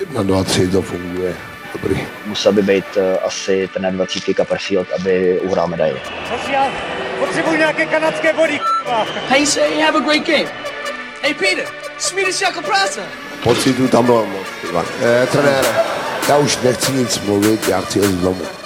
Jedna, dva, tři, to funguje. Dobrý. Musel by být uh, asi ten 20 Copperfield, aby uhrál medaili. Potřebuji nějaké kanadské body, Hey, say, have a great game. Hey, Peter, Swedish chocolate prasa. Pocitu tam bylo moc. Eh, trenére, já už nechci nic mluvit, já chci jít domů.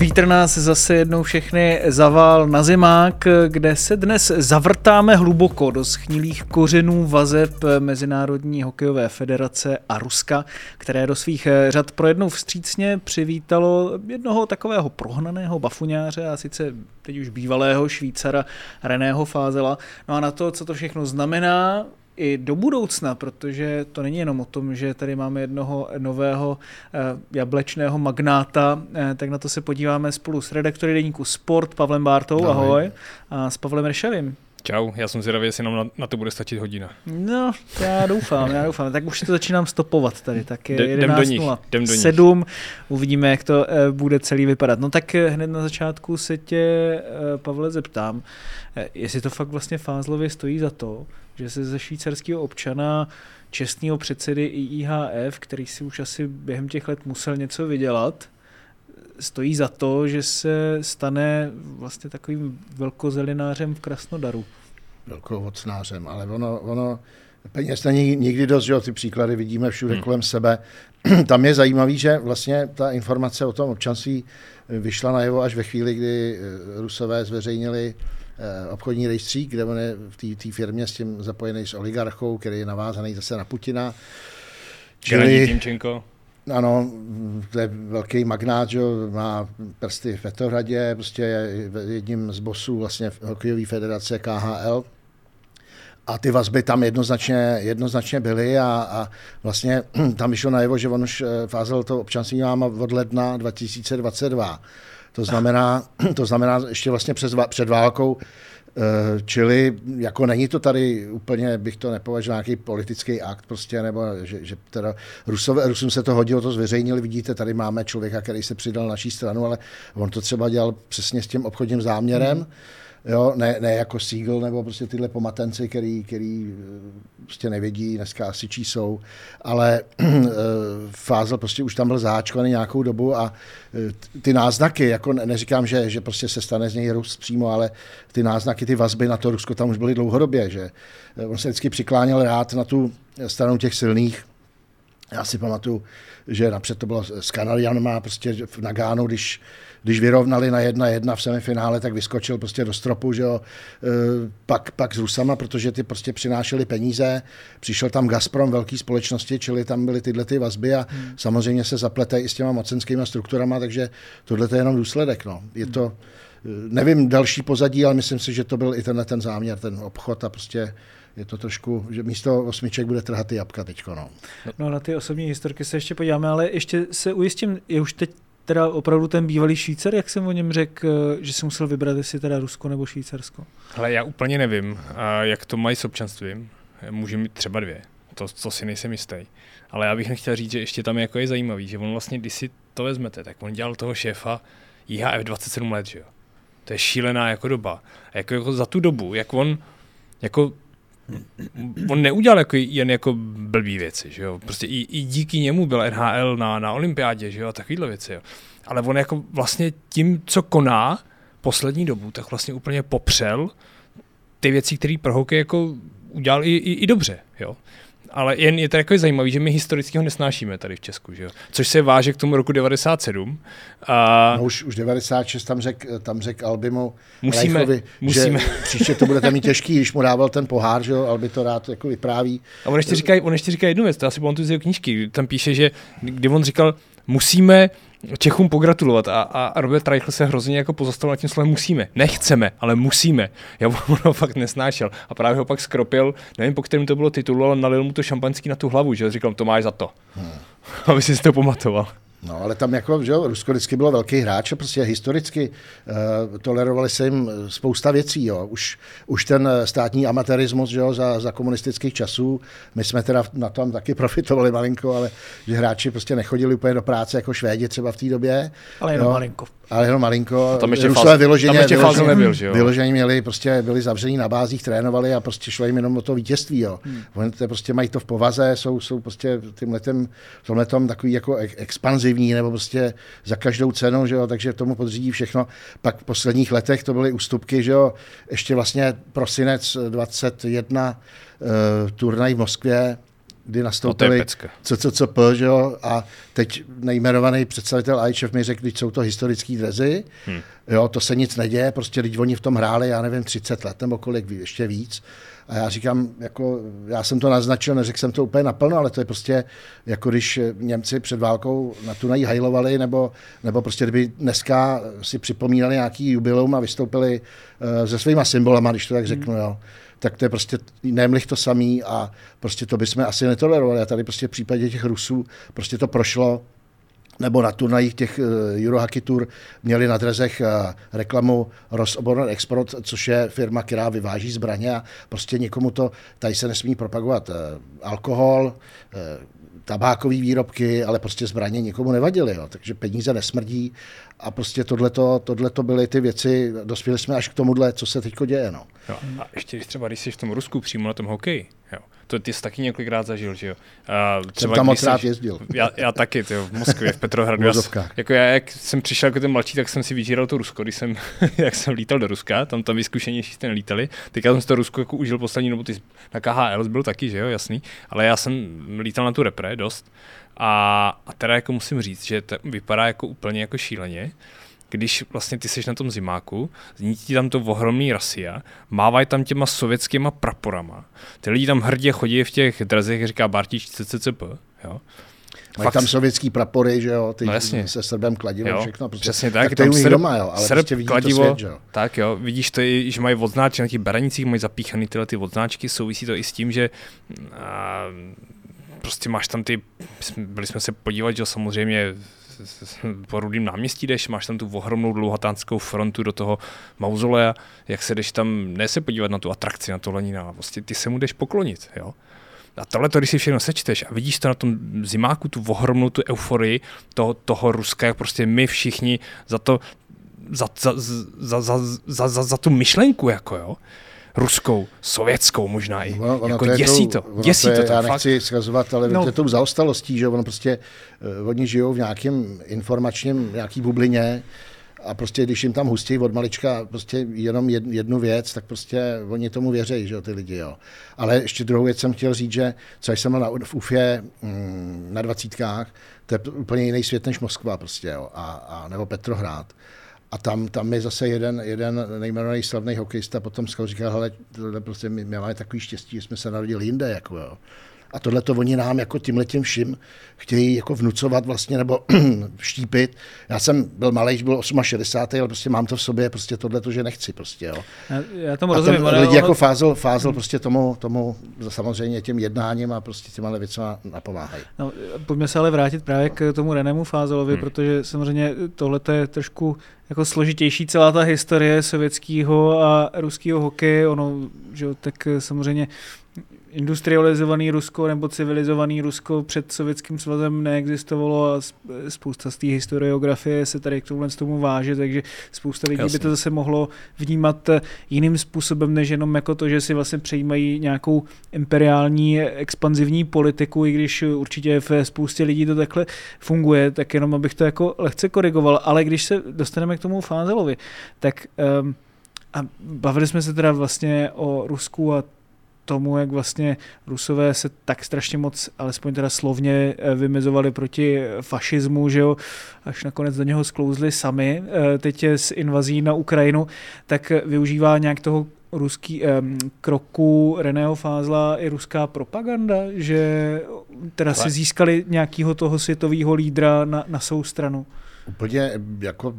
Vítr nás zase jednou všechny zavál na zimák, kde se dnes zavrtáme hluboko do schnilých kořenů vazeb Mezinárodní hokejové federace a Ruska, které do svých řad pro jednou vstřícně přivítalo jednoho takového prohnaného bafuňáře a sice teď už bývalého Švýcara Reného Fázela. No a na to, co to všechno znamená, i do budoucna, protože to není jenom o tom, že tady máme jednoho nového eh, jablečného magnáta, eh, tak na to se podíváme spolu s redaktory deníku Sport Pavlem Bártou, ahoj, ahoj. A s Pavlem Rešavým. Čau, já jsem zvědavý, jestli nám na, na to bude stačit hodina. No, já doufám, já doufám. Tak už to začínám stopovat tady, tak je jdem do nich, jdem do 7, nich. uvidíme, jak to eh, bude celý vypadat. No tak hned na začátku se tě, Pavle, zeptám, jestli to fakt vlastně Fázlově stojí za to, že se ze švýcarského občana čestného předsedy IIHF, který si už asi během těch let musel něco vydělat, stojí za to, že se stane vlastně takovým velkozelinářem v Krasnodaru. Velkovocnářem, ale ono, ono peněz není nikdy dost, že ty příklady vidíme všude hmm. kolem sebe. Tam je zajímavý, že vlastně ta informace o tom občanství vyšla najevo až ve chvíli, kdy Rusové zveřejnili Eh, obchodní rejstřík, kde on je v té firmě s tím zapojený s oligarchou, který je navázaný zase na Putina. Čili, Timčenko. Ano, to je velký magnát, že má prsty v Petrohradě, prostě je jedním z bosů vlastně hokejové federace KHL. A ty vazby tam jednoznačně, jednoznačně byly a, a vlastně tam vyšlo najevo, že on už eh, fázel to občanství má od ledna 2022. To znamená, to znamená ještě vlastně přes, před válkou, čili jako není to tady úplně, bych to nepovažoval nějaký politický akt prostě, nebo že, že teda Rusové, Rusům se to hodilo, to zveřejnili, vidíte, tady máme člověka, který se přidal na naší stranu, ale on to třeba dělal přesně s tím obchodním záměrem. Hmm Jo, ne, ne jako Siegel nebo prostě tyhle pomatenci, který, který eh, prostě nevědí, dneska asi čí jsou, ale eh, Fázel prostě už tam byl záčkovaný nějakou dobu a eh, ty náznaky, jako neříkám, že, že prostě se stane z něj Rus přímo, ale ty náznaky, ty vazby na to Rusko tam už byly dlouhodobě, že on se vždycky přikláněl rád na tu stranu těch silných, já si pamatuju, že napřed to bylo s Kanadianama, prostě v Nagánu, když když vyrovnali na jedna jedna v semifinále, tak vyskočil prostě do stropu, že jo, e, pak, pak s Rusama, protože ty prostě přinášeli peníze, přišel tam Gazprom, velké společnosti, čili tam byly tyhle ty vazby a hmm. samozřejmě se zaplete i s těma mocenskými strukturama, takže tohle je jenom důsledek, no. Je to, e, nevím další pozadí, ale myslím si, že to byl i tenhle ten záměr, ten obchod a prostě je to trošku, že místo osmiček bude trhat ty jabka teďko. No. no na ty osobní historky se ještě podíváme, ale ještě se ujistím, je už teď teda opravdu ten bývalý Švýcar, jak jsem o něm řekl, eh, že si musel vybrat, jestli teda Rusko nebo Švýcarsko? Ale já úplně nevím, jak to mají s občanstvím. Může mít třeba dvě, to, to si nejsem jistý. Ale já bych nechtěl říct, že ještě tam je jako je zajímavý, že on vlastně, když si to vezmete, tak on dělal toho šéfa IHF 27 let, že jo. To je šílená jako doba. A jako, jako za tu dobu, jak on jako on neudělal jako jen jako blbý věci, že jo. Prostě i, i díky němu byl NHL na, na olympiádě, že jo, a takovýhle věci, jo. Ale on jako vlastně tím, co koná poslední dobu, tak vlastně úplně popřel ty věci, které pro hokej jako udělal i, i, i dobře, jo ale jen je to jako zajímavé, že my historicky ho nesnášíme tady v Česku, že jo? což se váže k tomu roku 97. A... No už, už 96 tam řekl tam řek Albimu musíme, Reichovi, musíme. že příště to budete mít těžký, když mu dával ten pohár, že jo, Albi to rád jako vypráví. A on ještě říká, on ještě říká jednu věc, to asi pamatuju z jeho knížky, tam píše, že kdy on říkal, musíme Čechům pogratulovat a, a Robert Reichl se hrozně jako pozastavil na tím slovem musíme. Nechceme, ale musíme. Já on ho fakt nesnášel a právě ho pak skropil, nevím po kterém to bylo titulu, ale nalil mu to šampanský na tu hlavu, že říkal, to máš za to. Hmm. Aby si to pamatoval. No, ale tam jako, že jo, Rusko vždycky bylo velký hráč a prostě historicky uh, tolerovali se jim spousta věcí, jo. Už, už ten státní amatérismus, že jo, za, za komunistických časů, my jsme teda na tom taky profitovali malinko, ale že hráči prostě nechodili úplně do práce jako Švédi třeba v té době. Ale jenom jo. malinko. Ale jenom malinko. Tam ještě, faz, vyloženě, tam ještě vyloženě, nebyl, že jo? Vyloženě měli, prostě byli zavření na bázích, trénovali a prostě šlo jim jenom o to vítězství, jo. Hmm. Oni prostě mají to v povaze, jsou, jsou prostě tím letem, tomhletom takový jako expanzivní, nebo prostě za každou cenu, že jo, takže tomu podřídí všechno. Pak v posledních letech to byly ústupky, že jo, ještě vlastně prosinec 21 uh, eh, turnaj v Moskvě, kdy nastoupili no CCCP, že jo, a teď nejmenovaný představitel IHF mi řekl, že jsou to historické drezy, hmm. jo, to se nic neděje, prostě když oni v tom hráli, já nevím, 30 let nebo kolik, ještě víc. A já říkám, jako, já jsem to naznačil, neřekl jsem to úplně naplno, ale to je prostě, jako když Němci před válkou na Tunají hajlovali, nebo, nebo prostě kdyby dneska si připomínali nějaký jubileum a vystoupili uh, se svýma symbolama, když to tak řeknu, jo tak to je prostě nemlich to samý a prostě to bychom asi netolerovali. A tady prostě v případě těch Rusů prostě to prošlo nebo na turnajích těch uh, Eurohockey Tour měli na drezech uh, reklamu Rosoborn Export, což je firma, která vyváží zbraně a prostě někomu to, tady se nesmí propagovat uh, alkohol, tabákové výrobky, ale prostě zbraně nikomu nevadily, jo. takže peníze nesmrdí a prostě tohleto, tohleto byly ty věci, dospěli jsme až k tomuhle, co se teď děje. No. Jo. A ještě třeba, když jsi v tom Rusku přímo na tom hokeji, jo, to ty jsi taky několikrát zažil, že jo? A třeba, jsem tam moc rád jezdil. Já, já taky, tyjo, v Moskvě, v Petrohradu. já, jako já, jak jsem přišel jako ten mladší, tak jsem si vyžíral to Rusko, když jsem, jak jsem lítal do Ruska, tam tam vyzkušenější jste nelítali. Teď jsem si to Rusko jako užil poslední dobu, ty na KHL byl taky, že jo, jasný, ale já jsem lítal na tu repre dost. A, a teda jako musím říct, že to vypadá jako úplně jako šíleně když vlastně ty seš na tom zimáku, zní ti tam to ohromný rasia, mávají tam těma sovětskýma praporama. Ty lidi tam hrdě chodí v těch drazech, říká Bartič CCCP, jo. Mají Fakt. tam sovětský prapory, že jo, ty no jasně. se Srbem kladivo, jo, všechno. Prostě, přesně tak. tak to je srb, doma, jo, ale srb, prostě vidí kladivo, to svět, že jo. Tak jo, vidíš to, i, že mají odznáčky na těch baranicích, mají zapíchané tyhle ty odznáčky, souvisí to i s tím, že a, prostě máš tam ty, byli jsme se podívat, že samozřejmě po Rudým náměstí jdeš, máš tam tu ohromnou dlouhatánskou frontu do toho mauzolea, jak se jdeš tam, ne se podívat na tu atrakci, na to Lenina, vlastně ty se mu jdeš poklonit, jo. A tohle, to, když si všechno sečteš a vidíš to na tom zimáku, tu ohromnou tu euforii toho, toho Ruska, jak prostě my všichni za to, za, za, za, za, za, za, za tu myšlenku, jako jo, ruskou, sovětskou možná i. Ono, ono jako to děsí to, to děsí to, to, to já nechci schazovat, ale no. to je tou zaostalostí, že ono prostě, uh, oni žijou v nějakém informačním, nějaký bublině, a prostě když jim tam hustí od malička prostě jenom jednu věc, tak prostě oni tomu věří, že jo, ty lidi, jo. Ale ještě druhou věc jsem chtěl říct, že co jsem na, v UFě mm, na dvacítkách, to je úplně jiný svět než Moskva prostě, jo, a, a nebo Petrohrad. A tam, tam je zase jeden, jeden nejmenovaný slavný hokejista potom říkal, hele, prostě my, my máme takový štěstí, že jsme se narodili jinde, jako jo. A tohle to oni nám jako tím letím všim chtějí jako vnucovat vlastně nebo štípit. Já jsem byl malý, byl 68, ale prostě mám to v sobě, prostě tohle to, že nechci prostě, jo. Já, já tomu rozumím. A lidi ono... jako fázel, fázel prostě tomu, tomu samozřejmě těm jednáním a prostě těma věcma napomáhají. No, pojďme se ale vrátit právě k tomu Renému Fázelovi, hmm. protože samozřejmě tohle je trošku jako složitější celá ta historie sovětského a ruského hokeje. Ono, že tak samozřejmě industrializovaný Rusko nebo civilizovaný Rusko před Sovětským svazem neexistovalo a spousta z té historiografie se tady k tomu, tomu váže, takže spousta lidí Jasně. by to zase mohlo vnímat eh, jiným způsobem, než jenom jako to, že si vlastně přejímají nějakou imperiální expanzivní politiku, i když určitě v spoustě lidí to takhle funguje, tak jenom abych to jako lehce korigoval, ale když se dostaneme k tomu Fázelovi, tak um, a bavili jsme se teda vlastně o Rusku a tomu, jak vlastně Rusové se tak strašně moc, alespoň teda slovně, eh, vymezovali proti fašismu, že jo, až nakonec do něho sklouzli sami, eh, teď je s invazí na Ukrajinu, tak využívá nějak toho ruský eh, kroku Reného Fázla i ruská propaganda, že teda si získali nějakého toho světového lídra na, na svou stranu. Úplně jako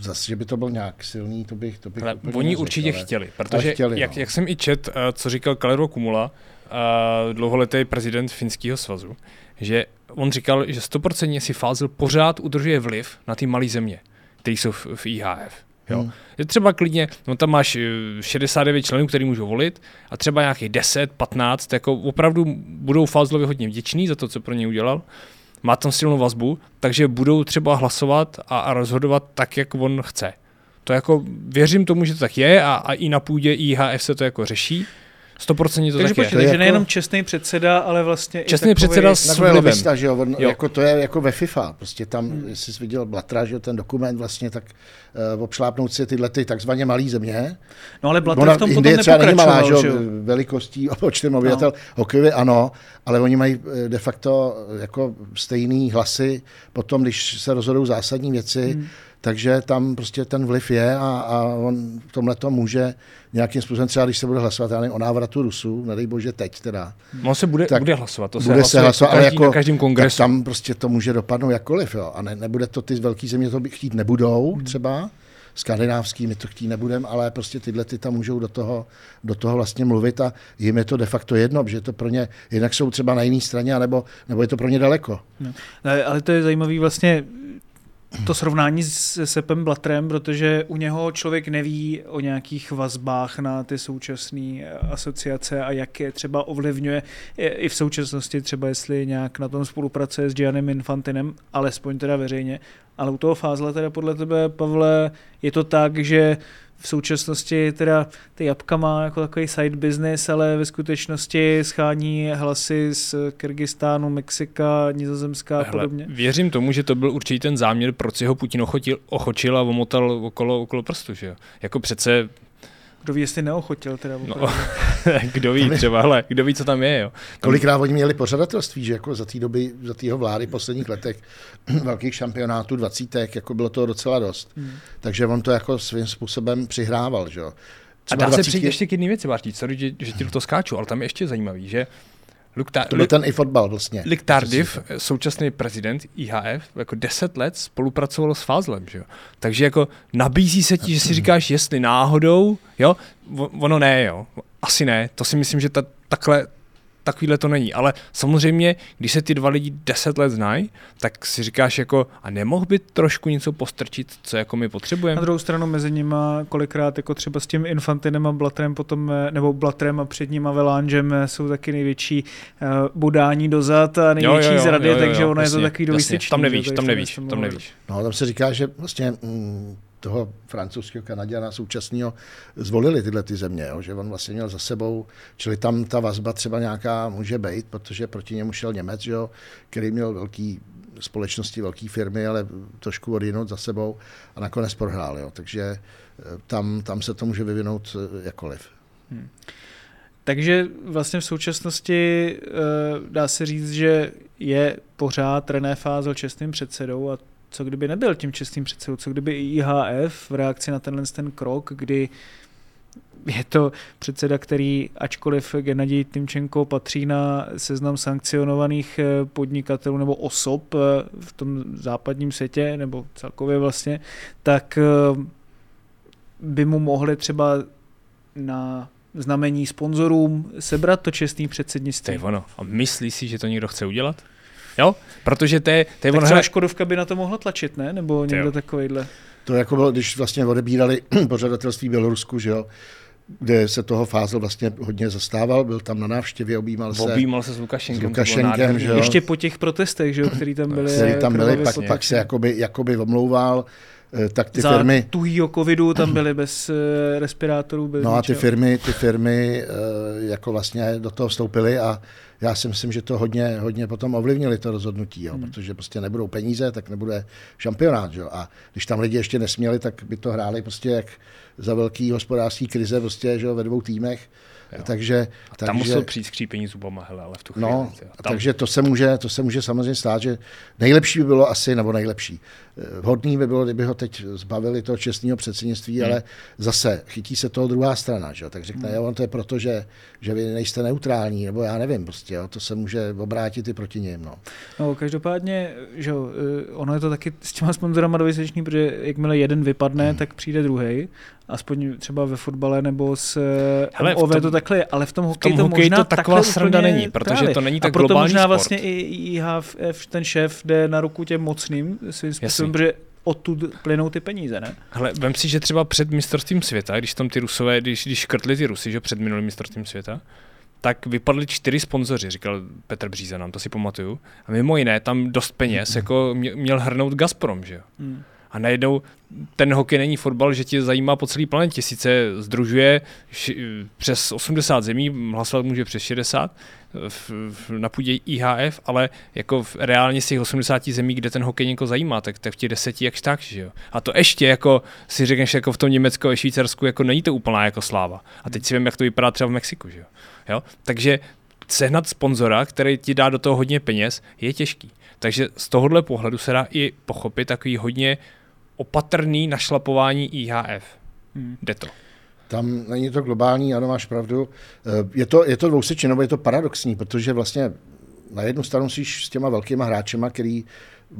zase, že by to byl nějak silný, to bych, to bych ale Oni neřekl, určitě ale, chtěli, protože chtěli, jak, no. jak jsem i čet, eh, co říkal Kalero Kumula, uh, dlouholetý prezident Finského svazu, že on říkal, že 100% si Fázl pořád udržuje vliv na ty malé země, které jsou v, v IHF. Jo. Hmm. Je třeba klidně, no tam máš eh, 69 členů, který můžou volit a třeba nějakých 10, 15, jako opravdu budou Fázlovi hodně vděční za to, co pro ně udělal. Má tam silnou vazbu, takže budou třeba hlasovat a, rozhodovat tak, jak on chce. To jako věřím tomu, že to tak je a, a i na půdě IHF se to jako řeší. 100% to Takže tak je. počkej, takže jako- nejenom čestný předseda, ale vlastně Čestný i předseda s lobista, že jo, on, Jo. jako to je jako ve FIFA, prostě tam, hmm. jestli jsi viděl Blatra, že jo, ten dokument vlastně, tak uh, obšlápnout si tyhle ty takzvaně malé země. No ale Blatter Ona, v tom potom Indie třeba není malá, že nepokračoval, jo, velikostí a počtem obyvatel, no. hokejově ano, ale oni mají eh, de facto eh, jako stejný hlasy potom, když se rozhodou zásadní věci, hmm. Takže tam prostě ten vliv je a, a on v tomhle to může nějakým způsobem, třeba když se bude hlasovat já nevím, o návratu Rusů, nedej bože teď teda, On se bude, Tak bude hlasovat, to se bude se hlasovat, ale každý, jako, na každém kongresu. Tak tam prostě to může dopadnout jakkoliv, jo. A ne, nebude to, ty velké země to by chtít nebudou hmm. třeba, skandinávský, my to chtít nebudeme, ale prostě tyhle ty tam můžou do toho, do toho vlastně mluvit a jim je to de facto jedno, že to pro ně, jinak jsou třeba na jiné straně, anebo, nebo je to pro ně daleko. Ne, ale to je zajímavý vlastně to srovnání s Sepem Blatrem, protože u něho člověk neví o nějakých vazbách na ty současné asociace a jak je třeba ovlivňuje i- i v současnosti třeba jestli nějak na tom spolupracuje s Giannem Infantinem, alespoň teda veřejně. Ale u toho Fázla teda podle tebe, Pavle, je to tak, že v současnosti teda ty jabka má jako takový side business, ale ve skutečnosti schání hlasy z Kyrgyzstánu, Mexika, Nizozemska a podobně. věřím tomu, že to byl určitě ten záměr, proč si ho Putin ochotil, ochočil a omotal okolo, okolo prstu. Že jo? Jako přece, Kdo ví, jestli neochotil teda no, kdo ví třeba, hele, kdo ví, co tam je. Jo? Kolikrát oni měli pořadatelství, že jako za té doby, za té vlády v posledních letech velkých šampionátů, dvacítek, jako bylo toho docela dost. Hmm. Takže on to jako svým způsobem přihrával, že jo. A dá se 20 přijít ještě k jedné věci, Martí, sorry, že, že ti do toho skáču, ale tam je ještě zajímavý, že Luke, Ta- To byl ten i fotbal vlastně. Luke Tardif, současný prezident IHF, jako 10 let spolupracoval s Fázlem, že jo? Takže jako nabízí se ti, že si říkáš, jestli náhodou, jo? Ono ne, jo? Asi ne. To si myslím, že ta, takhle, takovýhle to není. Ale samozřejmě, když se ty dva lidi 10 let znají, tak si říkáš jako, a nemohl by trošku něco postrčit, co jako my potřebujeme? Na druhou stranu mezi nima kolikrát jako třeba s tím Infantinem a Blatrem potom, eh, nebo Blatrem a před ním a Velangem eh, jsou taky největší uh, budání dozad a největší Jo, jo, jo, zrady, jo, jo, takže ono je to jasně, takový jasně. dvojstyčný. Tam nevíš, tam nevíš, tam nevíš. No, tam se říká, že vlastně mm, toho francouzského Kanaděna současného zvolili tyhle ty země, jo? že on vlastně měl za sebou, čili tam ta vazba třeba nějaká může být, protože proti němu šel Němec, jo? který měl velký společnosti, velké firmy, ale trošku odjinout za sebou a nakonec prohrál. Jo? Takže eh, tam, tam se to může vyvinout eh, jakkoliv. Takže vlastně v současnosti uh, dá se říct, že je pořád René Fázel čestným předsedou a co kdyby nebyl tím čestným předsedou, co kdyby IHF v reakci na tenhle ten krok, kdy je to předseda, který, ačkoliv Gennadij Timčenko patří na seznam sankcionovaných eh, podnikatelů nebo osob eh, v tom západním světě, nebo celkově vlastně, tak eh, by mu mohli třeba na znamení sponzorům sebrat to čestný To předsednictví. je ono. A myslíš si, že to někdo chce udělat? Jo? Protože to je, to je Tak ono, třeba hele, Škodovka by na to mohla tlačit, ne? Nebo někdo takovejhle. To jako bylo, když vlastně odebírali pořadatelství v Bělorusku, že jo? kde se toho Fázel vlastně hodně zastával, byl tam na návštěvě, objímal se. objímal se s Lukašenkem. S Lukašenkem, že jo. Ještě po těch protestech, že jo, který tam byly. který tam byli, krvavě pak, pak se jakoby, jakoby omlouval, eh, tak ty Za firmy, tuhýho covidu tam byly bez eh, respirátorů, bez no a ty ničeho. firmy, ty firmy eh, jako vlastně do toho vstoupily a já si myslím, že to hodně, hodně potom ovlivnili to rozhodnutí, jo, hmm. protože prostě nebudou peníze, tak nebude šampionát, jo, a když tam lidi ještě nesměli, tak by to hráli prostě jak za velký hospodářský krize prostě, že jo, ve dvou týmech, Jo. takže, Tam takže musel přijít skřípení zubama, hele, ale v tu chvíli. No, jo. a tam, takže to se, může, to se může samozřejmě stát, že nejlepší by bylo asi, nebo nejlepší, eh, vhodný by bylo, kdyby ho teď zbavili toho čestného předsednictví, hmm. ale zase chytí se toho druhá strana, že? jo, tak řekne, hmm. jo, on to je proto, že, že vy nejste neutrální, nebo já nevím, prostě, jo, to se může obrátit i proti něm. No. No, každopádně, že jo, eh, ono je to taky s těma sponzorama dvojsečný, protože jakmile jeden vypadne, hmm. tak přijde druhý. aspoň třeba ve fotbale nebo s Hele, v MOV tom- to takhle je, ale v tom V hokeji to možná to taková sranda není, protože právě. to není A tak proto globální možná sport. vlastně i IHF, ten šéf jde na ruku těm mocným svým způsobem, protože odtud plynou ty peníze, ne? Hele, vem si, že třeba před mistrovstvím světa, když tam ty Rusové, když, když škrtli ty Rusy, že před minulým mistrovstvím světa, tak vypadli čtyři sponzoři, říkal Petr Bříza nám, to si pamatuju. A mimo jiné, tam dost peněz, jako mě- měl hrnout Gazprom, že jo. Hmm. A najednou ten hokej není fotbal, že tě zajímá po celé planetě. Sice združuje ši, přes 80 zemí, hlasovat může přes 60 v, v, na půdě IHF, ale jako v, reálně z těch 80 zemí, kde ten hokej někoho zajímá, tak, tak v těch deseti jakž tak, že jo. A to ještě jako si řekneš jako v tom Německu a Švýcarsku, jako není to úplná jako sláva. A teď si vím, jak to vypadá třeba v Mexiku, že jo. Jo? Takže sehnat sponzora, který ti dá do toho hodně peněz, je těžký. Takže z tohohle pohledu se dá i pochopit takový hodně opatrný našlapování IHF. Hmm. Jde to. Tam není to globální, ano, máš pravdu. Eh, Je to, je to dvousečně, nebo je to paradoxní, protože vlastně na jednu stranu jsi s těma velkýma hráčema, který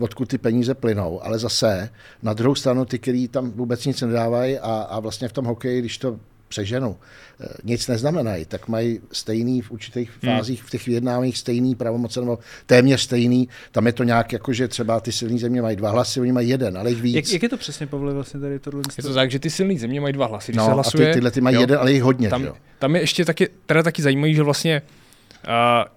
odkud ty peníze plynou, ale zase na druhou stranu ty, který tam vůbec nic nedávají a, a vlastně v tom hokeji, když to přeženu, eh, nic neznamenají, tak mají stejný v určitých Hmm. fázích, v těch vyjednáváních stejný pravomoce, nebo téměř stejný. Tam je to nějak jako, že třeba ty silné země mají dva hlasy, oni mají jeden, ale jich víc. Jak, jak je to přesně, Pavle, vlastně tady tohle? Je to tak, že ty silné země mají dva hlasy. Když no, se a hlasuje, ty, tyhle ty mají jo, jeden, ale jich hodně. tam, že jo? tam je ještě taky, teda taky zajímavý, že vlastně Uh,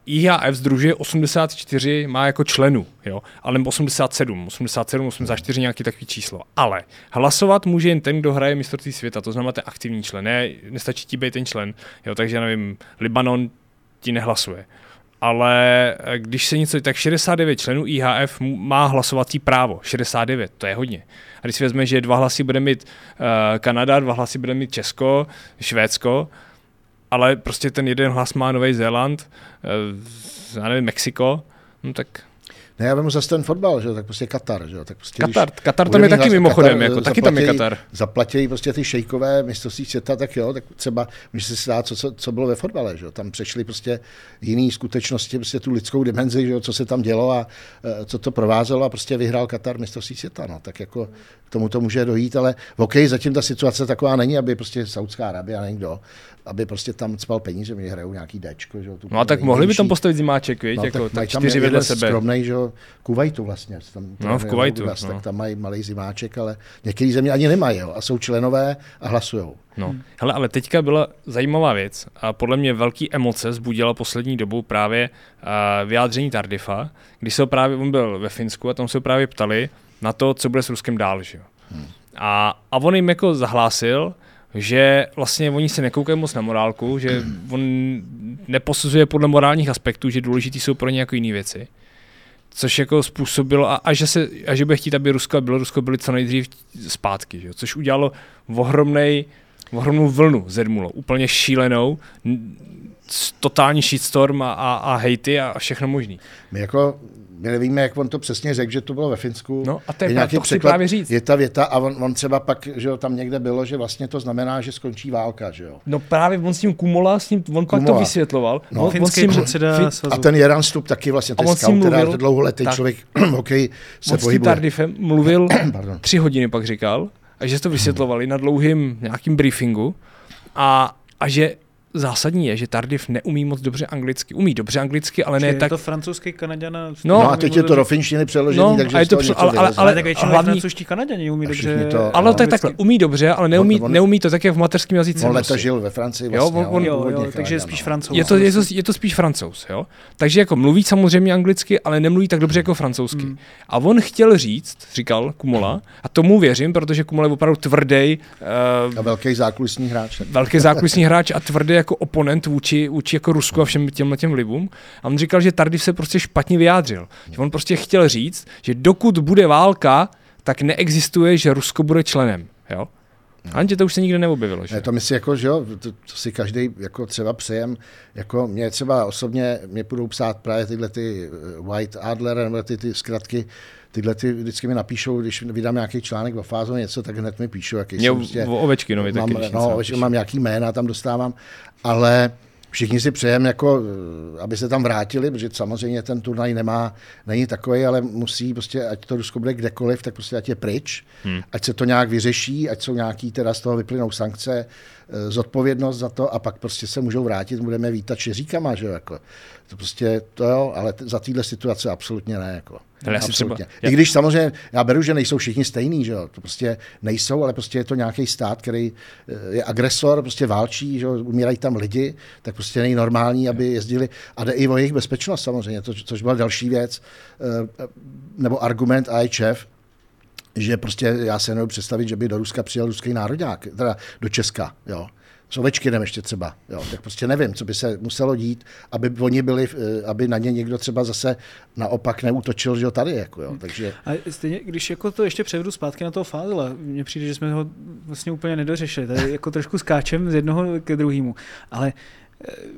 IHF združuje 84, má jako členů, jo, ale 87, 87, 84 nějaký takový číslo. Ale hlasovat může jen ten, kdo hraje mistrovství světa, to znamená ten aktivní člen, ne, nestačí ti být ten člen, jo, takže já nevím, Libanon ti nehlasuje. Ale eh, když se něco, tak 69 členů IHF má hlasovací právo. 69, to je hodně. A když si vezme, že dva hlasy bude mít uh, Kanada, dva hlasy bude mít Česko, Švédsko, ale prostě ten jeden hlas má Nový Zéland, eh, já nevím, Mexiko, no tak Ne, já vemu zase ten fotbal, že jo, tak prostě Katar, že jo, tak prostě Katar, Katar tam je taky hlas- mimochodem, Katar, jako, eh, taky tam je Katar. Zaplatí prostě ty šejkové mistrovství světa, tak jo, tak třeba může si stát, co, co, co, bylo ve fotbale, že jo, tam přešly prostě jiné skutečnosti, prostě tu lidskou dimenzi, že jo, co se tam dělo a eh, co to provázelo a prostě vyhrál Katar mistrovství světa, no, tak jako tomu to může dojít, ale v hokeji zatím ta situace taková není, aby prostě Saudská Arabie a někdo, aby prostě tam cpal peníze, oni hrajou nějaký Dčko, že jo, tu No a tak mohli by tam postavit zimáček, viď? No, jako, tak tam čtyři vedle sebe. Skromnej, že jo, Kuwaitu vlastně. Tam, No, v tam- Kuwaitu, Gas, no. Tak tam mají malý zimáček, ale některé země ani nemají, jo, a jsou členové a hlasujou. No. Hele, ale teďka byla zajímavá věc a podle mě velký emoce zbudila poslední dobu právě uh, vyjádření Tardifa, když se ho právě, on byl ve Finsku a tam se ho právě ptali na to, co bude s Ruskem dál, že jo. A, a on jim jako zahlásil, že vlastně oni se nekoukají moc na morálku, že on neposuzuje podle morálních aspektů, že důležitý jsou pro ně jako jiné věci. Což jako způsobilo, a, a, že se, a že bude chtít, aby Rusko a Bělorusko byly co nejdřív zpátky, že jo? což udělalo ohromnej, ohromnou vlnu zedmulo, úplně šílenou, totální shitstorm a, a, a hejty a všechno možný. My jako my nevíme, jak on to přesně řekl, že to bylo ve Finsku. No a to je Je nějaký to chci překlad, právě říct. Je ta věta a on, on třeba pak, že jo, tam někde bylo, že vlastně to znamená, že skončí válka, že jo. No právě on s tím Kumola, s tím, on pak to Kumola. vysvětloval. No. on, on s Finský tím, předseda fi- svazu. A ten Jeran Stup taky vlastně, to A je on s tím scout, teda mluvil- dlouholetý tak. člověk hokej se on s tím pohybuje. Tardifem mluvil Pardon. tři hodiny pak říkal, a že to vysvětlovali na dlouhým nějakým briefingu a, a že zásadní je, že Tardif neumí moc dobře anglicky. Umí dobře anglicky, ale ne je tak... to francouzský Kanaďana. No, No a teď je to do finštiny přeložený, No, takže a je to při- ale- ale-. Ale tak většinou hlavní- francouzští Kanaďani umí dobře. to- Ale no, je takhle, umí dobře, ale neumí, On- on- neumí to tak, jak v mateřském jazyce. On leta žil ve Francii Jo, vlastně. on- on- Jo, jo, takže je spíš no. francouz. Je to, je, to, je to spíš francouz, jo? Takže jako mluví samozřejmě anglicky, ale nemluví tak dobře jako francouzsky. Mm. A on chtěl říct, říkal Kumola, a tomu věřím, protože Kumola je opravdu tvrdý, uh, A velký zákulisní hráč. velký zákulisní hráč a tvrdý jako oponent vůči, vůči jako Rusku a všem těmhle těm vlivům. A on říkal, že Tardif se prostě špatně vyjádřil. Že on prostě chtěl říct, že dokud bude válka, tak neexistuje, že Rusko bude členem. Jo? Ani to už se nikde neobjevilo. Že? Ne, to my si jako, že jo, to, to si každý jako třeba přejem, jako mě třeba osobně, mě budou psát právě tyhle ty eh, White Adler, nebo ty, ty zkratky, tyhle ty vždycky mi napíšou, když vydám nějaký článek o fázu něco, tak hned mi píšou, jaký Mě jsem prostě, o Ovečkinovi taky, mám, když no, napíšu. mám nějaký jména, tam dostávám, ale všichni si přejeme, jako, eh, aby se tam vrátili, protože samozřejmě ten turnaj nemá, není takový, ale musí prostě, ať to Rusko bude kdekoliv, tak prostě ať je pryč, hmm. ať se to nějak vyřeší, ať jsou nějaký, teda z toho vyplynou sankce, zodpovědnost za to a pak prostě se můžou vrátit, budeme vítat šiříkama, že jo, jako. To prostě, to jo, ale za téhle situace absolutně ne, jako. Ale si třeba. I když samozřejmě, já beru, že nejsou všichni stejní, že jo, to prostě nejsou, ale prostě je to nějaký stát, který eh, je agresor, prostě válčí, že jo, umírají tam lidi, tak prostě není normální, aby jezdili, a jde i o jejich bezpečnost samozřejmě, to, což byla další věc, eh, nebo argument IHF, že prostě já se nemohu představit, že by do Ruska přijel ruský národák, teda do Česka, jo s Ovečkinem ještě třeba. Jo, tak prostě nevím, co by se muselo dít, aby oni byli, eh, aby na ně někdo třeba zase naopak neútočil, že jo, tady. Jako, jo. Takže... A stejně, když jako to ještě převedu zpátky na toho Fázela, mně přijde, že jsme ho vlastně úplně nedořešili. Tady jako trošku skáčem z jednoho ke druhému. Ale eh,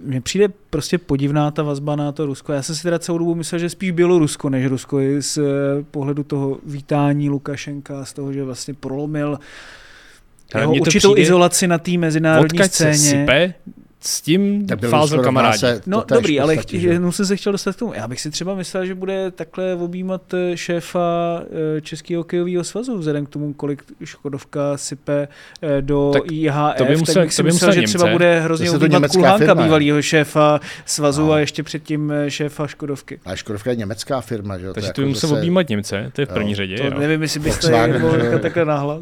mně přijde prostě podivná ta vazba na to Rusko. Já jsem si teda celou dobu myslel, že spíš Bělorusko než Rusko i z eh, pohledu toho vítání Lukašenka, z toho, že vlastně prolomil jeho určitou přijde, izolaci na té mezinárodní scéně. Se sype, s tím fázou kamarádi. Se, no dobrý, ale chtě, jenom jsem se chtěl dostat k tomu. Já bych si třeba myslel, že bude takhle objímat eh, šéfa eh, Českého hokejového svazu, vzhledem k tomu, kolik Škodovka sype eh, do tak IHF, to by musel, tak bych si myslel, že Němce. třeba bude hrozně objímat Kulhánka, bývalého šéfa svazu no. a ještě předtím šéfa Škodovky. A Škodovka je německá firma, že? Takže to, by musel zase... objímat Němce, to je v první řadě. To nevím, jestli byste mohl takhle náhlad.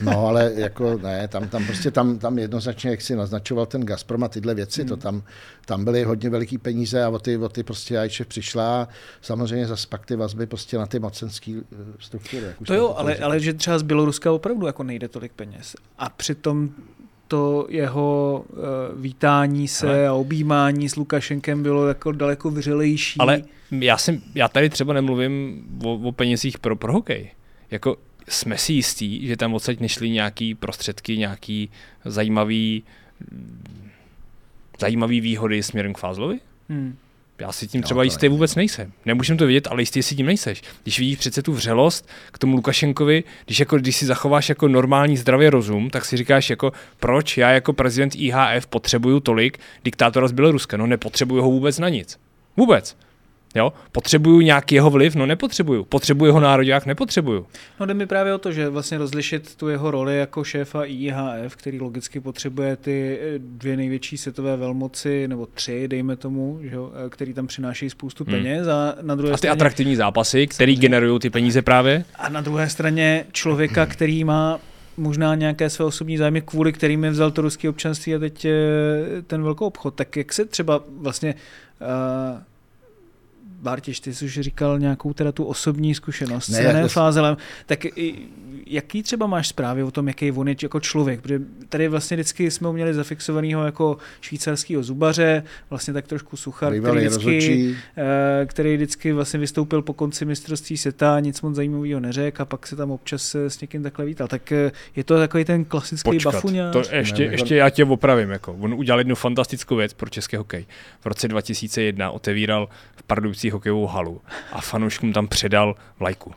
No ale jako ne, tam, tam prostě tam, tam jednoznačně, jak si naznačoval ten Gazprom a tyhle věci, hmm. to tam, tam byly hodně veliký peníze a o ty, o ty prostě IČF přišla samozřejmě za pak ty vazby prostě na ty mocenské eh, struktury. Jak to jo, ale, ale že třeba z Běloruska opravdu jako nejde tolik peněz. A přitom to jeho uh, vítání se ale... a objímání s Lukašenkem bylo jako daleko vyřelejší. Ale já, jsem, já tady třeba nemluvím o, o penězích pro, pro hokej. Jako jsme si jistí, že tam odsaď nešly nějaký prostředky, nějaký zajímavý zajímavé výhody směrem k Fázlovi? Hmm. Já si tím třeba jistý vůbec nejsem. Nemůžem to vědět, ale jistý si tím nejseš. Když vidíš přece tu vřelost k tomu Lukašenkovi, když, jako, když si zachováš jako normální zdravý rozum, tak si říkáš jako, proč já jako prezident IHF potřebuju tolik diktátora z Běloruska? No nepotřebuju ho vůbec na nic. Vůbec. Jo? Potřebuju nějaký jeho vliv? No nepotřebuju. Potřebuju jeho národák? Nepotřebuju. No jde mi právě o to, že vlastně rozlišit tu jeho roli jako šéfa IHF, který logicky potřebuje ty eh, dvě největší světové velmoci, nebo tři, dejme tomu, že, eh, který tam přinášejí spoustu hmm. peněz. Hmm. A, na druhé a ty straně, atraktivní zápasy, které generují ty peníze právě? A na druhé straně člověka, který má možná nějaké své osobní zájmy, kvůli kterým je vzal to ruské občanství a teď ten velký obchod. Tak jak se třeba vlastně uh, Bartěš, ty jsi už říkal nějakou teda tu osobní zkušenost ne, s René Fázelem, tak jaký třeba máš zprávy o tom, jaký on je jako člověk? Protože tady vlastně vždycky jsme ho měli zafixovaného jako švýcarského zubaře, vlastně tak trošku suchar, který vždycky, eh, který vždycky vlastně vystoupil po konci mistrovství světa, nic moc zajímavého neřekl a pak se tam občas s někým takhle vítal. Tak eh, je to takový ten klasický Počkat, bafuňář? To ještě, ještě já tě opravím. Jako. On udělal jednu fantastickou věc pro český hokej. V roce 2001 otevíral v Pardubicích hokejovou halu a fanouškům tam předal vlajku.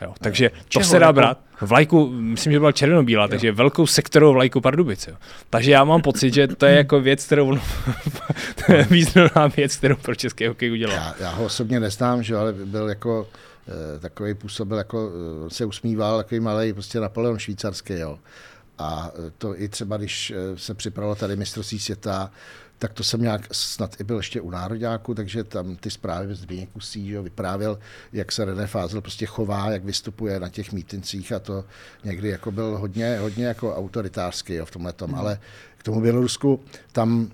Jo, takže Čeho, to se dá jako? brát. Vlajku, myslím, že byla černobílá, jo. takže velkou sektorovou vlajku Pardubice. Jo. Takže já mám pocit, že to je jako věc, kterou to je významná věc, kterou pro český hokej udělal. Já, já ho osobně neznám, že ale byl jako eh, takový působil, jako eh, se usmíval, takový malý prostě Napoleon švýcarský, jo. A to i třeba, když eh, se připravilo tady mistrovství světa, tak to jsem nějak snad i byl ještě u Nároďáku, takže tam ty zprávy z Kusí, že vyprávěl, jak se René Fázel prostě chová, jak vystupuje na těch mítincích a to někdy jako byl hodně, hodně jako autoritářský jo, v tomhle tom. Hmm. Ale k tomu Bělorusku, tam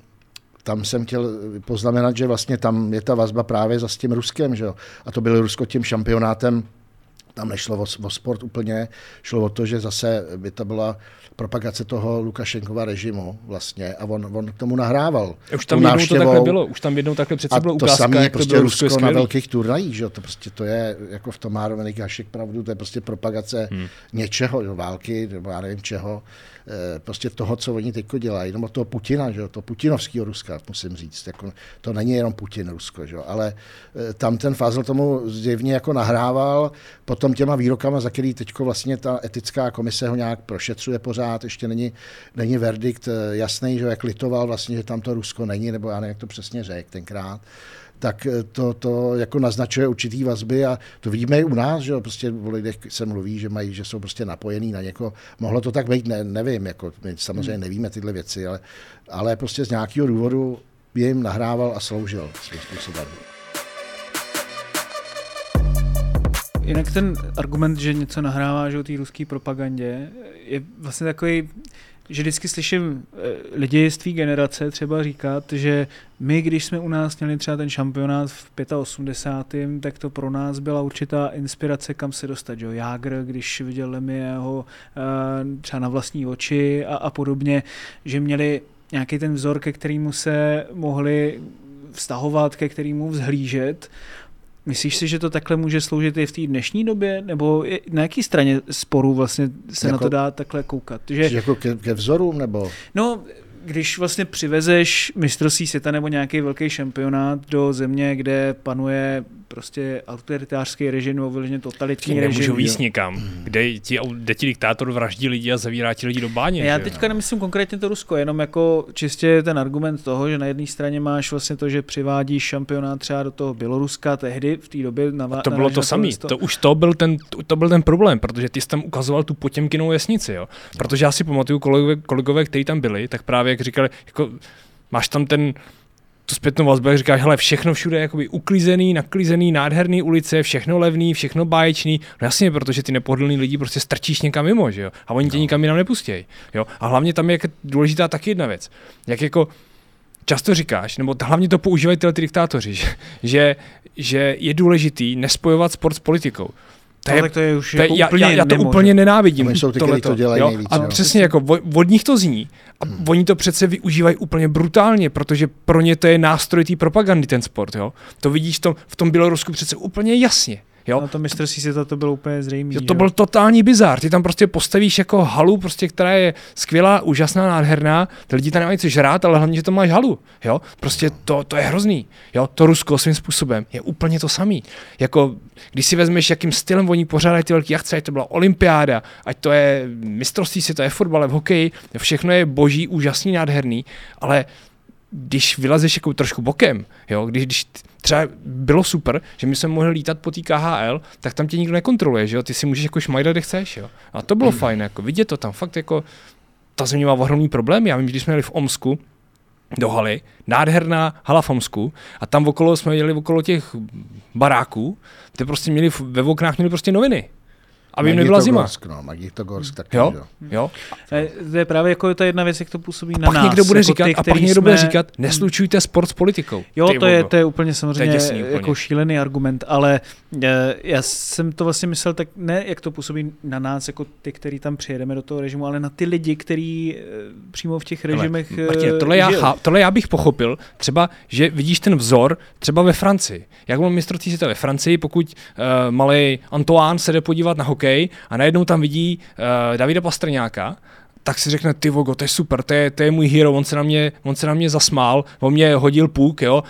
tam jsem chtěl poznamenat, že vlastně tam je ta vazba právě za s tím Ruskem, že jo? A to bylo Rusko tím šampionátem tam nešlo o, o sport úplně, šlo o to, že zase by to byla propagace toho Lukašenkova režimu vlastně a on, on k tomu nahrával. Už tam jednou to takhle bylo, už tam jednou takhle přece bylo ukázka, to samé prostě to bylo Rusko na velkých turnajích, že to prostě to je, jako v tom má Dominik Hašek pravdu, to je prostě propagace hmm. něčeho, války, nebo já nevím čeho, Eh, prostě toho, co oni teď dělají, jenom od toho Putina, že? to putinovského Ruska, musím říct. Jako, to není jenom Putin Rusko, že? ale eh, tam ten Fazl tomu zjevně jako nahrával, potom potom těma výrokama, za který teď vlastně ta etická komise ho nějak prošetřuje pořád, ještě není, není verdikt eh, jasný, že jak litoval vlastně, že tam to Rusko není, nebo já nevím, jak to přesně řekl tenkrát tak eh, to, to jako naznačuje určitý vazby a to vidíme i u nás, že prostě o lidech se mluví, že mají, že jsou prostě napojení na někoho. Mohlo to tak být, ne, nevím, jako my samozřejmě nevíme tyhle věci, ale, ale prostě z nějakého důvodu jim nahrával a sloužil svým způsobem. Jinak ten argument, že něco nahrává že o té ruské propagandě, je vlastně takový, že vždycky slyším eh, lidi z tvý generace třeba říkat, že my, když jsme u nás měli třeba ten šampionát v 85. tak to pro nás byla určitá inspirace, kam se dostat. Že? Jágr, když viděl Lemieho eh, třeba na vlastní oči a, a podobně, že měli nějaký ten vzor, ke kterému se mohli vztahovat, ke kterému vzhlížet Myslíš si, že to takhle může sloužit i v té dnešní době? Nebo na jaký straně sporu vlastně se jako, na to dá takhle koukat? Že, jako ke, ke vzorům? nebo? No, když vlastně přivezeš mistrovství světa nebo nějaký velký šampionát do země, kde panuje prostě autoritářský režim nebo vyloženě totalitní režim. Nemůžu víc nikam, kde ti, kde ti diktátor vraždí lidi a zavírá ti lidi do báně. Já teďka nemyslím konkrétně to Rusko, jenom jako čistě ten argument toho, že na jedné straně máš vlastně to, že přivádíš šampionát třeba do toho Běloruska tehdy v té době. Na, a to bylo to samé. To už to byl, ten, to byl ten problém, protože ty jsi tam ukazoval tu potěmkinou jasnici. Jo? Protože já si pamatuju kolegové, kolegové kteří tam byli, tak právě jak říkali, jako máš tam ten tu zpětnou vazbu, jak říkáš, hele, všechno všude je jakoby uklizený, naklizený, nádherný ulice, všechno levný, všechno báječný. No jasně, protože ty nepohodlný lidi prostě strčíš někam mimo, že jo? A oni tě no. nikam jinam nepustějí. Jo? A hlavně tam je důležitá taky jedna věc. Jak jako často říkáš, nebo hlavně to používají tyhle ty diktátoři, že, že, že je důležitý nespojovat sport s politikou. To je, tak to je už to je, jako já, úplně já, já to mimo, úplně nenávidím. To jsou ty, tohleto, to dělají jo? nejvíc. A jo. přesně jako od nich to zní. A hmm. oni to přece využívají úplně brutálně, protože pro ně to je nástroj té propagandy, ten sport. Jo? To vidíš to, v tom Bělorusku přece úplně jasně. Jo? Na to mistrovství světa to bylo úplně zřejmé. To byl totální bizár. Ty tam prostě postavíš jako halu, prostě, která je skvělá, úžasná, nádherná. Ty lidi tam nemají co žrát, ale hlavně, že to máš halu. Jo? Prostě to, to je hrozný. Jo? To Rusko svým způsobem je úplně to samý. Jako, když si vezmeš, jakým stylem oni pořádají ty velké akce, ať to byla olympiáda, ať to je mistrovství světa, je fotbal, v hokeji, všechno je boží, úžasný, nádherný, ale když vylezeš jako trošku bokem, jo, když, když třeba bylo super, že my jsme mohli lítat po té KHL, tak tam tě nikdo nekontroluje, že jo, ty si můžeš jako šmajdat, kde chceš, jo. A to bylo mm. fajn, jako vidět to tam, fakt jako, ta země má ohromný problém, já vím, když jsme jeli v Omsku, do haly, nádherná hala v Omsku a tam okolo jsme jeli okolo těch baráků, ty prostě měli, ve oknách měli prostě noviny aby jim nebyla zima. Gorsk, no, Magitogorsk taky, jo? jo? To je právě jako ta jedna věc, jak to působí a na pak nás. Někdo bude jako říkat, ty, a pak někdo jsme... bude říkat, neslučujte sport s politikou. Jo, to je, to je úplně samozřejmě je jako úplně. šílený argument, ale eh, já jsem to vlastně myslel tak ne, jak to působí na nás, jako ty, který tam přijedeme do toho režimu, ale na ty lidi, kteří eh, přímo v těch režimech ale, Martin, tohle, já, chá, tohle já bych pochopil, třeba, že vidíš ten vzor třeba ve Francii. Jak mám mistrovství světa ve Francii, pokud uh, malý Antoine se jde podívat na hokej a najednou tam vidí uh, Davida Pastrňáka, tak si řekne, ty vogo, to je super, to je, to je můj hero, on se, na mě, on se na mě zasmál, on mě hodil půk, jo,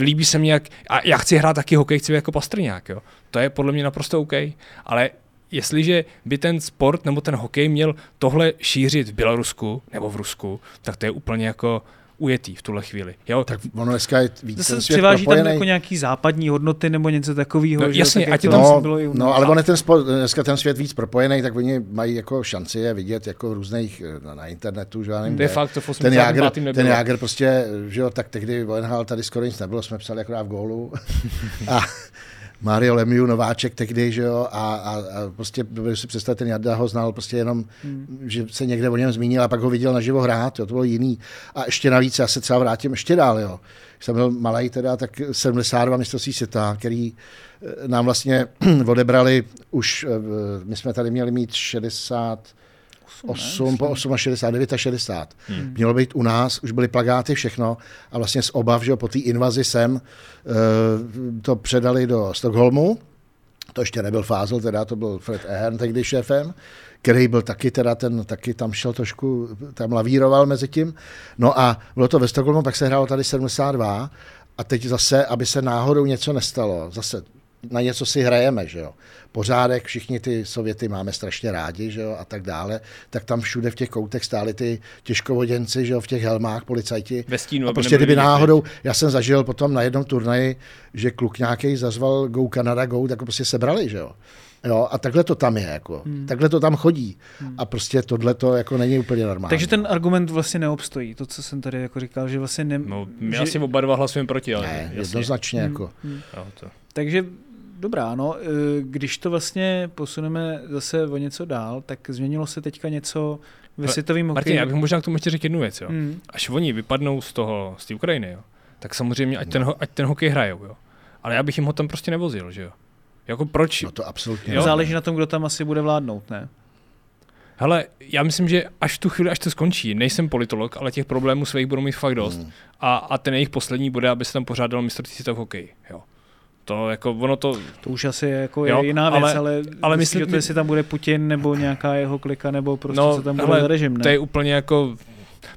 líbí se mi, jak, a já chci hrát taky hokej, chci být jako Pastrňák, jo. To je podle mě naprosto OK, ale jestliže by ten sport nebo ten hokej měl tohle šířit v Bělorusku nebo v Rusku, tak to je úplně jako ujetý v tuhle chvíli. Jo? Tak ono dneska je víc Zase ten svět přiváží propojený. tam jako nějaký západní hodnoty nebo něco takového. No, že? jasně, tak, ať je to tam- vlastně No, bylo i u no ale on je ten spo, dneska ten svět víc propojený, tak oni mají jako šanci je vidět jako různých na, na internetu, že já nevím, De facto v ten Jágr, 85. nebylo. ten Jágr prostě, že jo, tak tehdy ONHL tady skoro nic nebylo, jsme psali akorát v gólu. a Mario Lemieux, nováček tehdy, že jo, a, a, a prostě dovedu si představit, ten Jarda ho znal prostě jenom, hmm. že se někde o něm zmínil a pak ho viděl naživo hrát, jo, to bylo jiný. A ještě navíc, já se třeba vrátím ještě dál, jo. Když jsem byl malý teda, tak 72 mistrovství světa, který eh, nám vlastně odebrali už, eh, my jsme tady měli mít 60, 8, po 8 a 60, 9 a 60. Hmm. Mělo být u nás, už byly plagáty, všechno a vlastně z obav, že po té invazi sem eh, to předali do Stockholmu, to ještě nebyl Fázl, teda to byl Fred Ehern tehdy šéfem, který byl taky teda ten, taky tam šel trošku, tam lavíroval mezi tím. No a bylo to ve Stockholmu, pak se hrálo tady 72 a teď zase, aby se náhodou něco nestalo, zase na něco si hrajeme, že jo. Pořádek, všichni ty Sověty máme strašně rádi, že jo, a tak dále, tak tam všude v těch koutech stáli ty těžkovoděnci, že jo, v těch helmách, policajti. Ve stínu, a prostě kdyby náhodou, já jsem zažil potom na jednom turnaji, že kluk nějaký zazval Go Canada Go, tak ho prostě sebrali, že jo. Jo, a takhle to tam je, jako. Hmm. Takhle to tam chodí. Hmm. A prostě tohle to jako není úplně normální. Takže ten argument vlastně neobstojí, to, co jsem tady jako říkal, že vlastně ne... No, my že... asi oba dva hlasujeme proti, ale ne, jasně. jednoznačně Hmm. jako. Jo, to. Takže dobrá, no, eh, když to vlastně posuneme zase o něco dál, tak změnilo se teďka něco ve Ale, světovém Martin, hokeji. já bych možná k tomu ještě řekl jednu věc. Jo. Hmm. Až oni vypadnou z toho, z té Ukrajiny, jo, tak samozřejmě ať ten, ať ten hokej hrajou. Jo. Ale já bych jim ho tam prostě nevozil, že jo. Jako proč? No to absolutně. Jo. Záleží na tom, kdo tam asi bude vládnout, ne? Hele, já myslím, že až v tu chvíli, až to skončí, nejsem politolog, ale těch problémů svých budou mít fakt dost. Hmm. A, a ten jejich poslední bude, aby se tam pořádal mistrovství světa v hokeji. Jo. To jako, ono to, To už asi jako Jo, je jiná věc, ale- ale, ale, ale myslím, myslím- že to, jestli tam bude Putin nebo nějaká jeho klika, nebo prostě No, co tam bude hele, za režim, ne? to je úplně jako,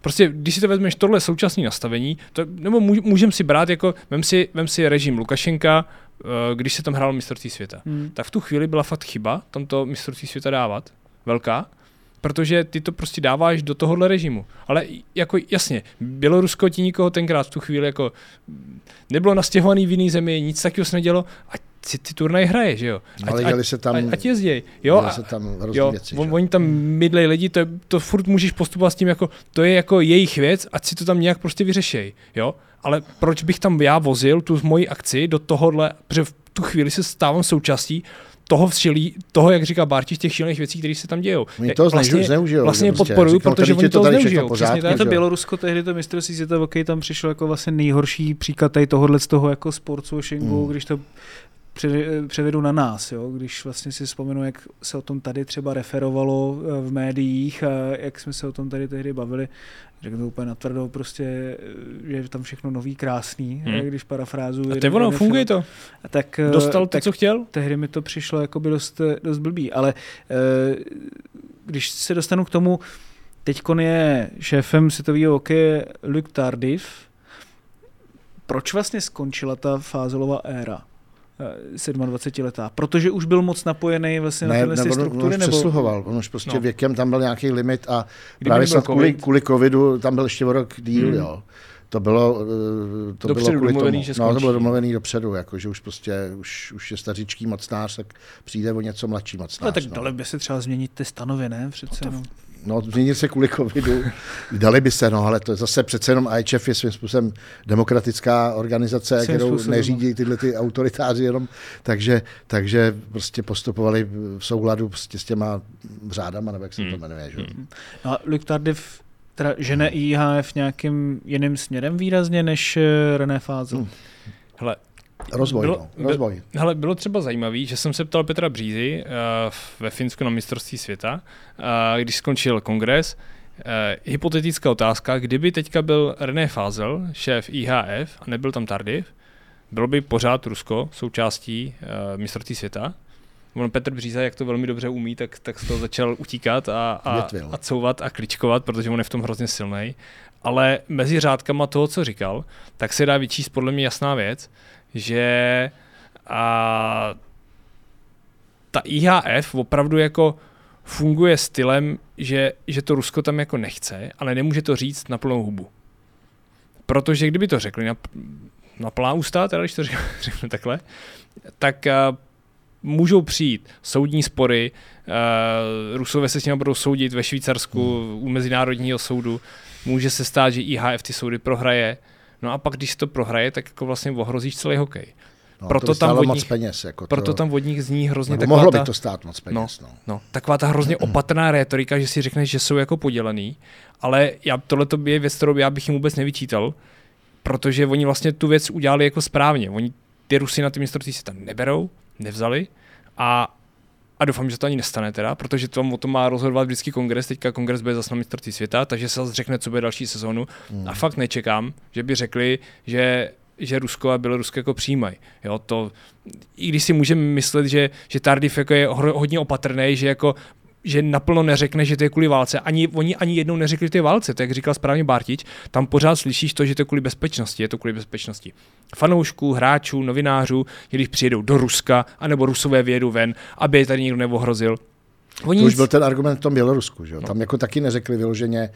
prostě když si to vezmeš tohle současné nastavení, to, nebo můž- můžem si brát jako, vem si, vem si režim Lukašenka, když se tam hrál mistrovství světa. Hmm. tak v tu chvíli byla fakt chyba tam to mistrovství světa dávat, velká, protože ty to prostě dáváš do tohohle režimu. Ale jako jasně, Bělorusko ti nikoho tenkrát v tu chvíli jako nebylo nastěhovaný v jiný zemi, nic takového se nedělo, a si ty turnaj hraje, že jo? Ať, Ale děli se tam, ať, ať jezděj, jo? A, se tam jo, věci. on, oni tam mydlej lidi, to, je, to furt můžeš postupovat s tím, jako to je jako jejich věc, ať si to tam nějak prostě vyřešej, jo? Ale proč bych tam já vozil tu moji akci do tohohle, protože v tu chvíli se stávám součástí toho všelí, toho, jak říká Barti, těch šílených věcí, které se tam dějou. Oni to vlastně, zneužijou. vlastně prostě podporuju, říkal, protože oni to zneužijou. pořádku, Přesně tak. To. Bělorusko tehdy to mistrovství světa v hokeji tam přišlo jako vlastně nejhorší příklad tady tohohle z toho jako sportswashingu, Hmm. když to převedu na nás, jo? když vlastně si vzpomenu, jak se o tom tady třeba referovalo eh, v médiích a jak jsme se o tom tady tehdy bavili, řeknu to úplně natvrdo, prostě, eh, že je tam všechno nový, krásný, Hmm. když parafrázuju. A to ono, funguje to. Tak, eh, Dostal to, tak co chtěl? tehdy mi to přišlo jako by dost, dost blbý, ale eh, když se dostanu k tomu, teďkon je šéfem světového hokeje Luc Tardif, proč vlastně skončila ta fázelová éra? Eh, 27 letá, protože už byl moc napojený vlastně na Ne, tyhle ne, ty on, struktury, už nebo přesluhoval, on už prostě No. věkem tam byl nějaký limit a Kdyby právě snad kvůli, covid. kvůli covidu tam byl ještě o rok díl, hmm. jo. To bylo, eh, to Dopředu bylo kvůli domluvený, tomu. že no, to bylo domluvený dopředu, jako, že už prostě, už, už je stařičký mocnář, tak přijde o něco mladší mocnář. ale tak no. dali by se třeba změnit ty stanovy, ne? Přece no, No, změnit se kvůli covidu, dali by se, no, ale to je zase přece jenom IHF je svým způsobem demokratická organizace, Svým kterou způsobem, no. neřídí tyhle ty autoritáři jenom, takže, takže prostě postupovali v souladu prostě s těma řádama, nebo jak se to Hmm. jmenuje, že? No a Luc Tardif teda žene IHF nějakým jiným směrem výrazně než eh, René Fázel. Hmm. Hele, Rozvoj, Bylo- no, by- rozvoj. Hele, bylo třeba zajímavé, že jsem se ptal Petra Břízy uh, ve Finsku na mistrovství světa, uh, když skončil kongres. Uh, hypotetická otázka, kdyby teďka byl René Fázel, šéf IHF, a nebyl tam Tardiv, bylo by pořád Rusko součástí uh, mistrovství světa? On Petr Bříza, jak to velmi dobře umí, tak, tak z toho začal utíkat a, a, Větvil. a couvat a kličkovat, protože on je v tom hrozně silný. Ale mezi řádkama toho, co říkal, tak se dá vyčíst podle mě jasná věc, že a ta IHF opravdu jako funguje stylem, že, že to Rusko tam jako nechce, ale nemůže to říct na plnou hubu. Protože kdyby to řekli na, na plná ústa, teda když to řeknu, řeknu takhle, tak můžou přijít soudní spory, uh, Rusové se s nimi budou soudit ve Švýcarsku Hmm. u Mezinárodního soudu, může se stát, že IHF ty soudy prohraje, no a pak když to prohraje, tak jako vlastně ohrozíš celý hokej. No, proto to tam od moc peněz. Jako Proto to, tam od nich zní hrozně nebo taková mohlo ta, by to stát moc peněz. No. no, taková ta hrozně opatrná rétorika, že si řekneš, že jsou jako podělený, ale já, tohle to je věc, kterou já bych jim vůbec nevyčítal, protože oni vlastně tu věc udělali jako správně. Oni ty Rusy na ty mistrovství se tam neberou, nevzali a a doufám, že to ani nestane teda, protože to o tom má rozhodovat vždycky kongres, teďka kongres bude zase na mistrovství světa, takže se zase řekne, co bude další sezónu. Hmm. A fakt nečekám, že by řekli, že že Rusko a Bělorusko jako přijímají. Jo, to, I když si můžeme myslet, že, že Tardif jako je hodně opatrný, že jako že naplno neřekne, že to je kvůli válce. Ani, oni ani jednou neřekli, že to je válce, tak jak říkal správně Bartič, tam pořád slyšíš to, že to je kvůli bezpečnosti, je to kvůli bezpečnosti. Fanoušků, hráčů, novinářů, když přijedou do Ruska, anebo Rusové vyjedou ven, aby je tady nikdo neohrozil, Oni to už byl ten argument v tom Bělorusku. Že? No. Tam jako taky neřekli vyloženě,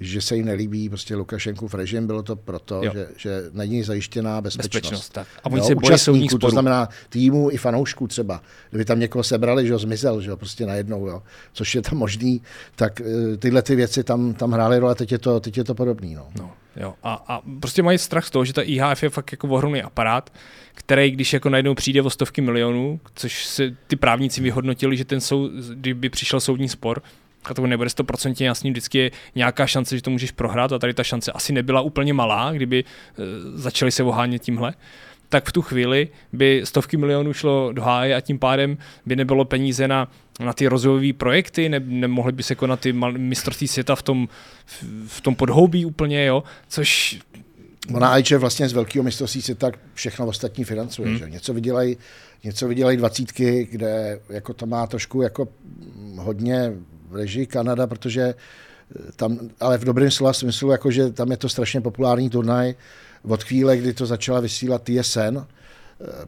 že se jim nelíbí prostě Lukašenkův režim, bylo to proto, že, že není zajištěná bezpečnost. bezpečnost tak. A oni jo, se bojí soudních To znamená týmu i fanoušků třeba. Kdyby tam někoho sebrali, že ho zmizel, že ho prostě najednou, jo, což je tam možný, tak eh, tyhle ty věci tam, tam hrály role, teď je to, teď je to podobný. No. No, jo. A, a, prostě mají strach z toho, že ta IHF je fakt jako ohromný aparát, který, když jako najednou přijde o stovky milionů, což si ty právníci vyhodnotili, že ten soud, kdyby přišel soudní spor, a to nebude 100% jasný, vždycky je nějaká šance, že to můžeš prohrát a tady ta šance asi nebyla úplně malá, kdyby e, začali se ohánět tímhle tak v tu chvíli by stovky milionů šlo do háje a tím pádem by nebylo peníze na, na ty rozvojové projekty, ne, nemohly by se konat ty mistrovství světa v tom, v, v tom podhoubí úplně, jo, což Ona IČ vlastně z velkého mistrovství se tak všechno ostatní financuje. Hmm. Že? Něco vydělají něco vydělají dvacítky, kde jako to má trošku jako hodně v režii Kanada, protože eh, tam, ale v dobrém slova smyslu, jako že tam je to strašně populární turnaj. Od chvíle, kdy to začala vysílat TSN, eh,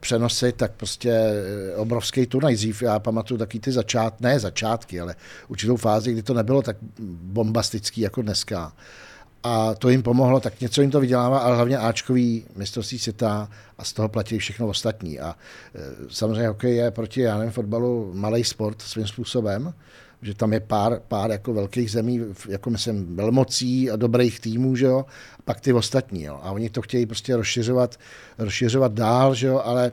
přenosy, tak prostě eh, obrovský turnaj. Dřív já pamatuju taky ty začát, ne začátky, ale určitou fázi, kdy to nebylo tak bombastický jako dneska a to jim pomohlo, tak něco jim to vydělává, ale hlavně Ačkový mistrovství světa a z toho platí všechno ostatní. A samozřejmě hokej je proti, já nevím, fotbalu malý sport svým způsobem, že tam je pár, pár jako velkých zemí, jako myslím, velmocí a dobrých týmů, že jo, a pak ty ostatní, jo. A oni to chtějí prostě rozšiřovat, rozšiřovat dál, že jo, ale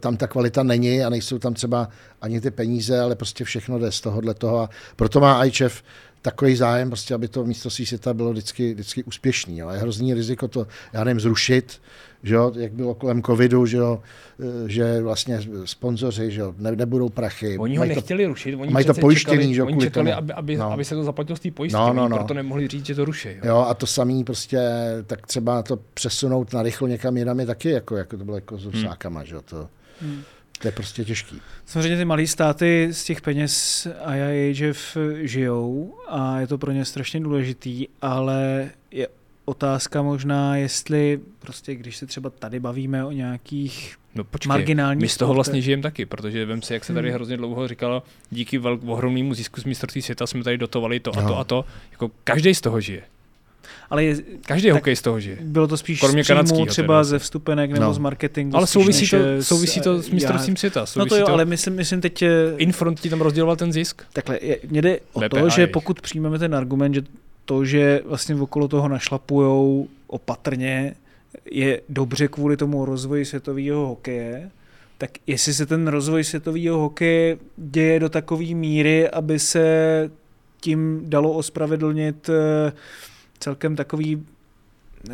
tam ta kvalita není a nejsou tam třeba ani ty peníze, ale prostě všechno jde z tohohle toho. A proto má IČF takový zájem, prostě, aby to místo světa bylo vždycky, vždycky úspěšný. Jo. Je hrozný riziko to, já nevím, zrušit, že jo, jak bylo kolem covidu, že, jo, eh, že vlastně sponzoři že jo, ne, nebudou prachy. Oni ho nechtěli to, rušit, oni mají to pojištění, čekali, že oni čekali, aby, aby, no. aby, se to zaplatilo z té pojištění, no, no, no. proto nemohli říct, že to ruší. Jo. jo, a to samý prostě, tak třeba to přesunout na rychlo někam jinam je taky, jako, jako to bylo jako s Rusákama, hmm. že jo, to... Hmm. To je prostě těžký. Samozřejmě ty malé státy z těch peněz IIHF žijou a je to pro ně strašně důležitý, ale je otázka možná, jestli prostě, když se třeba tady bavíme o nějakých No počkej, marginální my z toho vlastně žijeme taky, protože vím si, jak se tady hmm. hrozně dlouho říkalo, díky velk, ohromnému zisku z mistrovství světa jsme tady dotovali to a to a to. Jako každý z toho žije. Ale je, Každý hokej z toho žije. Bylo to spíš Kromě příjmu, třeba ze vstupenek nebo no. z marketingu. Ale souvisí to, souvisí to s mistrovstvím světa. No to jo, to, ale myslím, myslím teď... Infront ti tam rozděloval ten zisk? Takhle, mě jde o BPI. to, že pokud přijmeme ten argument, že to, že vlastně okolo toho našlapujou opatrně, je dobře kvůli tomu rozvoji světového hokeje, tak jestli se ten rozvoj světového hokeje děje do takové míry, aby se tím dalo ospravedlnit uh, celkem takový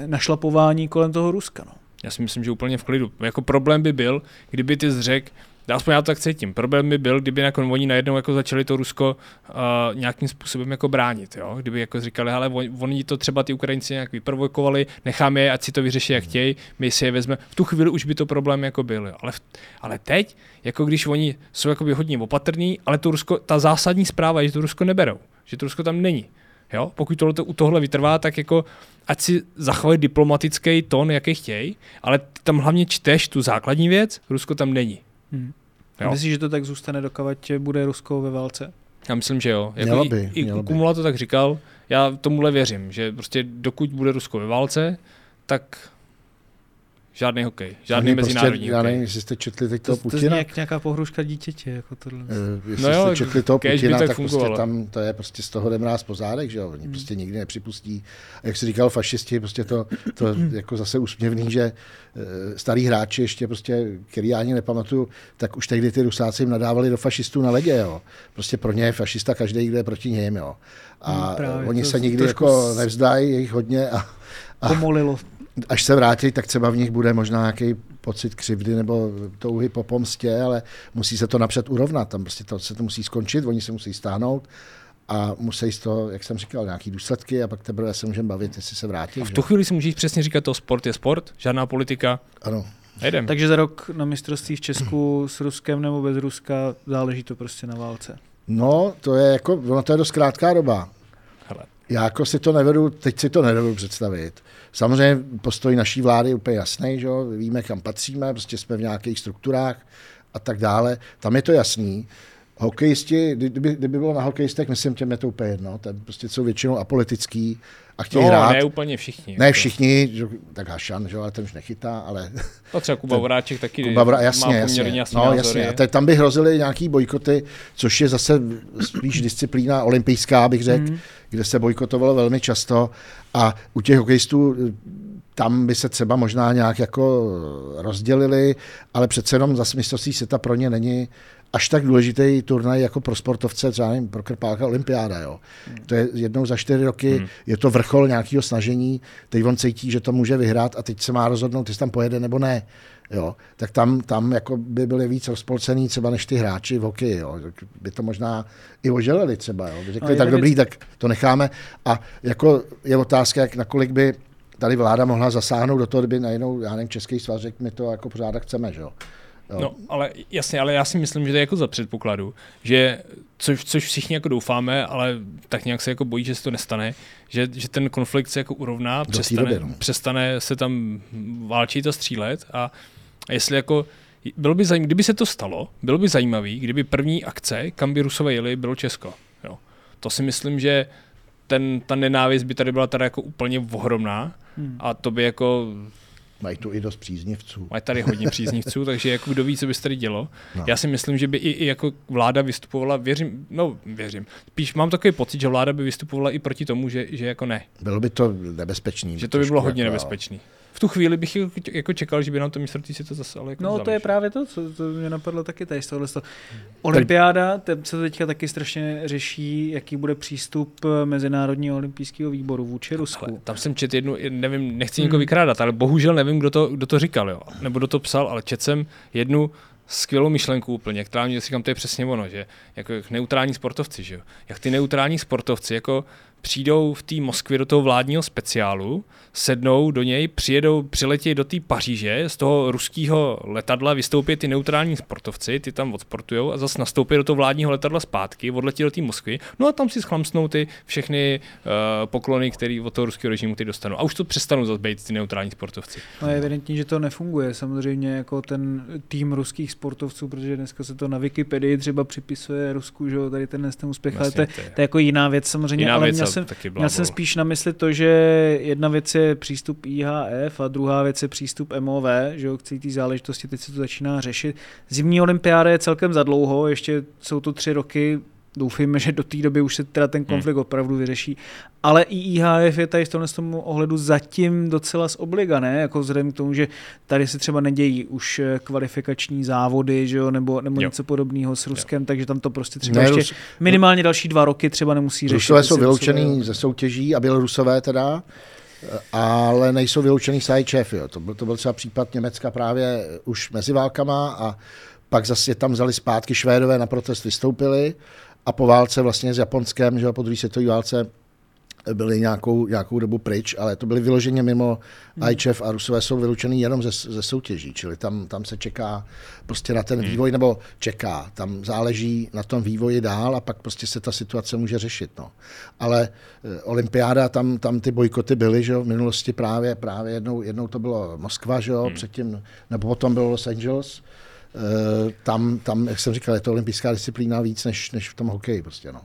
našlapování kolem toho Ruska. No. Já si myslím, že úplně v klidu. Jako problém by byl, kdyby ty zřek, aspoň já to tak cítím, problém by byl, kdyby jako oni najednou jako začali to Rusko uh, nějakým způsobem jako bránit, jo? kdyby jako říkali, ale on, oni to třeba ty Ukrajinci nějak vyprovokovali, necháme je, ať si to vyřeší jak chtějí, my si je vezmeme. V tu chvíli už by to problém jako byl, ale, v, ale teď, jako když oni jsou jako hodně opatrní, ale to Rusko, ta zásadní zpráva je, že to Rusko neberou, že to Rusko tam není. Jo? Pokud tohle u tohle vytrvá, tak jako ať si zachovají diplomatický tón, jaký chtějí, ale tam hlavně čteš tu základní věc, Rusko tam není. Hmm. Jo? Myslíš, že to tak zůstane, dokud bude Rusko ve válce? Já myslím, že jo. Jako by, I, i Kumula to tak říkal, já tomuhle věřím, že prostě dokud bude Rusko ve válce, tak Žádný hokej, žádný Ani mezinárodní prostě, hokej. Já nevím, jestli jste četli teď toho to, Putina. To je nějaká pohruška dítěte, jako tohle. Uh, jestli no jo, jste četli toho Putina, tak, tak prostě tam to je prostě z toho jdem nás pozádek, že jo, oni hmm. prostě nikdy nepřipustí. A jak se říkal fašisti, prostě to, to jako zase úsměvný, že uh, starý hráči ještě prostě, který já ani nepamatuju, tak už tehdy ty rusáci jim nadávali do fašistů na ledě, jo. Prostě pro ně je fašista každý, kdo je proti něm, jo. A hmm, právě, oni se nikdy jako nevzdají, je jich hodně a, a pomolilo až se vrátí, tak třeba v nich bude možná nějaký pocit křivdy nebo touhy po pomstě, ale musí se to napřed urovnat. Tam prostě to, se to musí skončit, oni se musí stáhnout a musí z toho, jak jsem říkal, nějaký důsledky a pak teprve se můžeme bavit, jestli se vrátí. A v tu chvíli si můžeš přesně říkat, to sport je sport, žádná politika. Ano. Jedem. Takže za rok na mistrovství v Česku s Ruskem nebo bez Ruska záleží to prostě na válce. No, to je jako, ono to je dost krátká doba. Hele. Já jako si to nevedu, teď si to nevedu představit. Samozřejmě postoj naší vlády je úplně jasný, že jo? víme, kam patříme, prostě jsme v nějakých strukturách a tak dále. Tam je to jasný. Hokejisti, kdyby, kdyby bylo na hokejistech, myslím, těm je to úplně jedno. Ten prostě jsou většinou apolitický a chtějí No, hrát. ne úplně všichni. Ne jako. všichni, že- tak Hašan, že ale ten už nechytá, ale No třeba Kuba Voráček taky Kuba Vra, jasně, má jasně. jasný No, názory. jasně. A te, tam by hrozily nějaký bojkoty, což je zase spíš disciplína olympijská, bych řekl, mm. kde se bojkotovalo velmi často. A u těch hokejistů tam by se třeba možná nějak jako rozdělili, ale přece jenom zase mistrovství světa pro ně není až tak důležitý turnaj jako pro sportovce, třeba nevím, pro Krpáka olympiáda. Jo. To je jednou za čtyři roky, hmm. je to vrchol nějakého snažení, teď on cítí, že to může vyhrát a teď se má rozhodnout, jestli tam pojede nebo ne. Jo. Tak tam, tam jako by byli víc rozpolcený třeba než ty hráči v hokeji. Jo. By to možná i oželeli třeba. Jo. By řekli, jedna tak dobrý, tak to necháme. A jako je otázka, jak nakolik by tady vláda mohla zasáhnout do toho, kdyby najednou, já nevím, český svaz řekl, my to jako pořád chceme, že jo. Jo. No, ale jasně, ale já si myslím, že to je jako za předpokladu, že což, což všichni jako doufáme, ale tak nějak se jako bojí, že se to nestane, že, že ten konflikt se jako urovná, přestane, doby, no. přestane se tam válčit a střílet a, a jestli jako bylo by zajímavé, kdyby se to stalo, bylo by zajímavý, kdyby první akce, kam by Rusové jeli, bylo Česko. Jo. To si myslím, že ten, ta nenávist by tady byla teda jako úplně ohromná Hmm. a to by jako Mají tu i dost příznivců. Mají tady hodně příznivců, takže jako kdo ví, co by se tady dělo. No. Já si myslím, že by i, i jako vláda vystupovala, věřím, no věřím, spíš mám takový pocit, že vláda by vystupovala i proti tomu, že, že jako ne, Bylo by to nebezpečný. že to by bylo hodně jako, nebezpečný. V tu chvíli bych jako- jako čekal, že by nám to mistrovství si to zase ale jako No vzali, to je právě to, co to mě napadlo taky tady z tohle. Olympiáda, te- se teďka taky strašně řeší, jaký bude přístup eh, Mezinárodního olympijského výboru vůči Rusku. Ale tam jsem čet jednu, nevím, nechci Hmm. někoho vykrádat, ale bohužel nevím, kdo to, kdo to říkal, jo. nebo kdo to psal, ale čet jsem jednu skvělou myšlenku úplně, která mě říkám, to je přesně ono, že jako jak neutrální sportovci, že jo. Jak ty neutrální sportovci jako přijdou v té Moskvě do toho vládního speciálu, sednou do něj, přijedou, přiletí do té Paříže, z toho ruského letadla vystoupí ty neutrální sportovci, ty tam odsportujou a zase nastoupí do toho vládního letadla zpátky, odletí do té Moskvy, no a tam si schlamsnou ty všechny uh, poklony, které od toho ruského režimu ty dostanou. A už to přestanou zase být ty neutrální sportovci. No je evidentní, že to nefunguje. Samozřejmě jako ten tým ruských sportovců, protože dneska se to na Wikipedii třeba připisuje Rusku, že tady ten ten úspěch, ale to, je- to je to je jako jiná věc samozřejmě, jiná ale věc měl jsem, taky měl jsem blábol. spíš na mysli to, že jedna věc je přístup IHF a druhá věc je přístup MOV, že jo, k té záležitosti, teď se to začíná řešit. Zimní olympiáda je celkem za dlouho, ještě jsou to tři roky, Doufejme, že do té doby už se teda ten konflikt hmm. opravdu vyřeší. Ale i IHF je tady v tomhle tomu ohledu zatím docela z obliga, ne? Jako vzhledem k tomu, že tady se třeba nedějí už eh, kvalifikační závody, že jo? Nebo, nebo Jo. něco podobného s Ruskem, takže tam to prostě třeba Ne, ještě Rus- minimálně další dva roky třeba nemusí řešit. Rusové jsou vyloučený ze soutěží a Bělorusové teda, ale nejsou vyloučený z IHF. Jo. To, byl, to byl třeba případ Německa právě už mezi válkama a pak zase je tam vzali zpátky Švédové na protest vystoupili a po válce vlastně s Japonskem, že po druhé světové válce byli nějakou, nějakou dobu pryč, ale to byly vyloženě mimo hmm. IHF a Rusové jsou vyloučený jenom ze, ze soutěží, čili tam, tam se čeká prostě na ten vývoj, nebo čeká, tam záleží na tom vývoji dál a pak prostě se ta situace může řešit. No. Ale eh, olympiáda, tam, tam ty bojkoty byly, že jo, v minulosti právě, právě jednou, jednou to bylo Moskva, že jo, hmm. předtím, nebo potom bylo Los Angeles, tam, tam, jak jsem říkal, je to olympijská disciplína víc než, než v tom hokeji prostě, no.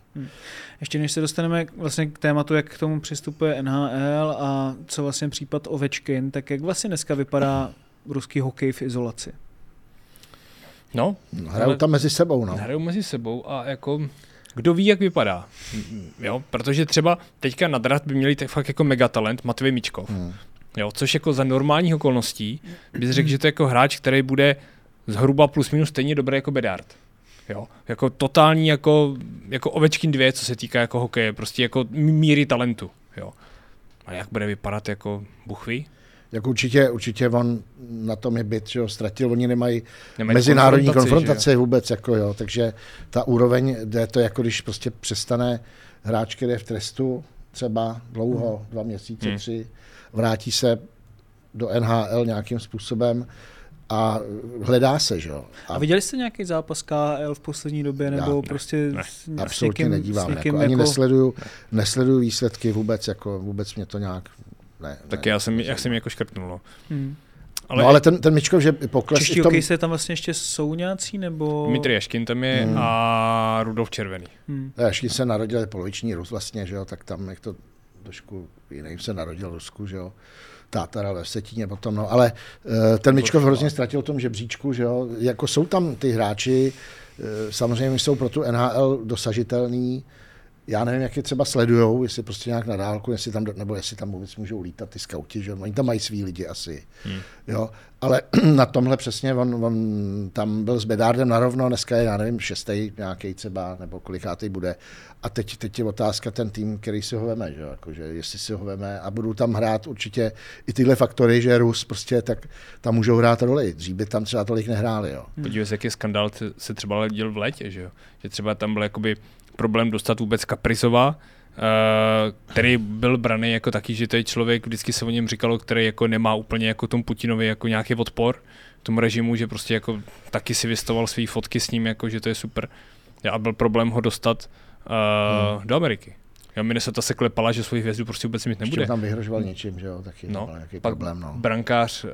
Ještě než se dostaneme vlastně k tématu, jak k tomu přistupuje NHL a co vlastně případ Ovečkin, tak jak vlastně dneska vypadá ruský hokej v izolaci? No, Hrajou ale- tam mezi sebou, no. hrajou mezi sebou a jako kdo ví, jak vypadá. Jo, protože třeba teďka na draft by měli tak fakt jako megatalent Matvej Mičkov. Hmm. Jo, což jako za normálních okolností bys řekl, že to je jako hráč, který bude zhruba plus minus stejně dobrý jako Bedard. Jo, jako totální jako, jako Ovečkin dvě, co se týká jako hokeje, prostě jako míry talentu. Jo. A jak bude vypadat jako Buchví? Jak určitě, určitě on na tom je byt, že jo, ztratil, oni nemají, Nemají mezinárodní konfrontaci, konfrontaci, vůbec, jako jo, takže ta úroveň, jde to jako když prostě přestane hráč, který je v trestu třeba dlouho, dva měsíce, Hmm. tři, vrátí se do NHL nějakým způsobem a hledá se, že jo. A viděli jste nějaký zápas KL v poslední době, nebo ne, prostě ne, s, Absolutně s někým, nedívám, s jako, někým ani jako, nesleduju, nesleduju výsledky vůbec, jako vůbec mě to nějak, ne. Tak ne, já jsem, já jsem ji jako škrtnul. No. Hmm. Ale, no ale ten, ten Mičkov, že pokles Čeští tom, hokejisté tam vlastně ještě jsou nějací, nebo... Dmitry Jaškin tam je Hmm. a Rudolf Červený. Hmm. Jaškin se narodil je poloviční Rus vlastně, že jo, tak tam jak to trošku jiný se narodil v Rusku, že jo. Tátara ve Vsetíně potom, no, ale uh, ten Mičkov hrozně ztratil v tom žebříčku, že jo, jako jsou tam ty hráči, uh, samozřejmě jsou pro tu NHL dosažitelný, já nevím, jak je třeba sledujou, jestli prostě nějak na dálku, jestli tam, nebo jestli tam vůbec můžou lítat ty skauti, že oni tam mají svý lidi asi, hmm. jo, ale na tomhle přesně, on, on tam byl s Bedárdem narovno, dneska je, já nevím, šestý nějaký třeba, nebo kolikátý bude, a teď, teď je otázka ten tým, který si ho veme, že jakože jestli si ho veme a budou tam hrát určitě i tyhle faktory, že Rus prostě, tak tam můžou hrát roli, dřív by tam třeba tolik nehráli, jo. Podívej se, jaký skandál se třeba děl v létě, že jo? Že třeba tam byl jakoby problém dostat vůbec Kaprizova, Uh, který byl braný jako taky, že to je člověk, vždycky se o něm říkalo, který jako nemá úplně jako tomu Putinovi jako nějaký odpor tomu režimu, že prostě jako taky si vystoval své fotky s ním, jako že to je super. A byl problém ho dostat uh, hmm. do Ameriky. Jo, Minnesota se klepala, že svou hvězdu prostě vůbec mít nebude. Ještě tam vyhrožoval něčím, že jo, taky No, nějaký pak problém, no. brankář, uh,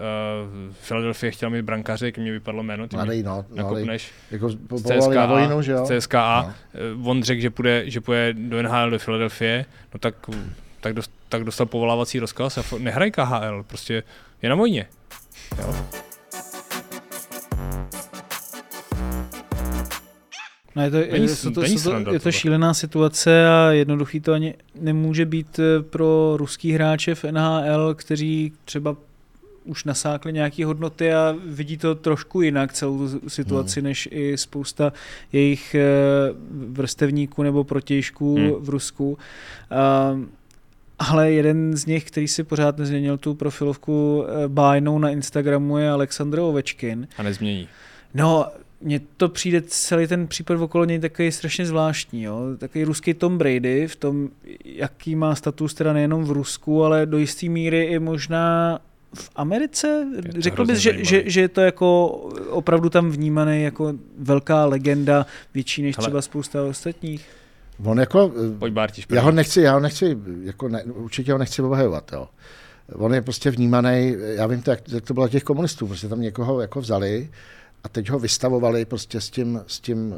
Philadelphia chtěl mít brankáře, jak mě vypadlo jméno, ty Mladý, no, nakopneš. jako povolali na vojnu, že jo. CSKA, No. no. on řekl, že půjde, že půjde do NHL do Philadelphia, no tak, tak, dost, tak dostal povolávací rozkaz a nehraj KHL, prostě je na vojně. Jo. No je to, Není- je, jsou to, není jsou to, sranda je to šílená situace a jednoduchý to ani nemůže být eh, pro ruský hráče v NHL, kteří třeba už nasákli nějaké hodnoty a vidí to trošku jinak celou tu situaci, hmm. než i spousta jejich eh, vrstevníků nebo protějšků Hmm. v Rusku. Um, ale jeden z nich, který si pořád nezměnil tu profilovku eh, bájnou na Instagramu, je Aleksandr Ovečkin. A nezmění. No, mně to přijde celý ten případ okolo něj takový strašně zvláštní. Jo? Takový ruský Tom Brady v tom, jaký má status teda nejenom v Rusku, ale do jisté míry i možná v Americe. Řekl bys, že, že, že je to jako opravdu tam vnímaný jako velká legenda, větší než Hele. třeba spousta ostatních. On jako, Pojď Bártiš. já ho nechci, já ho nechci, jako ne, určitě ho nechci obhajovat, jo. On je prostě vnímaný, já vím to, jak, jak to bylo těch komunistů, prostě tam někoho jako vzali a teď ho vystavovali prostě s tím, s tím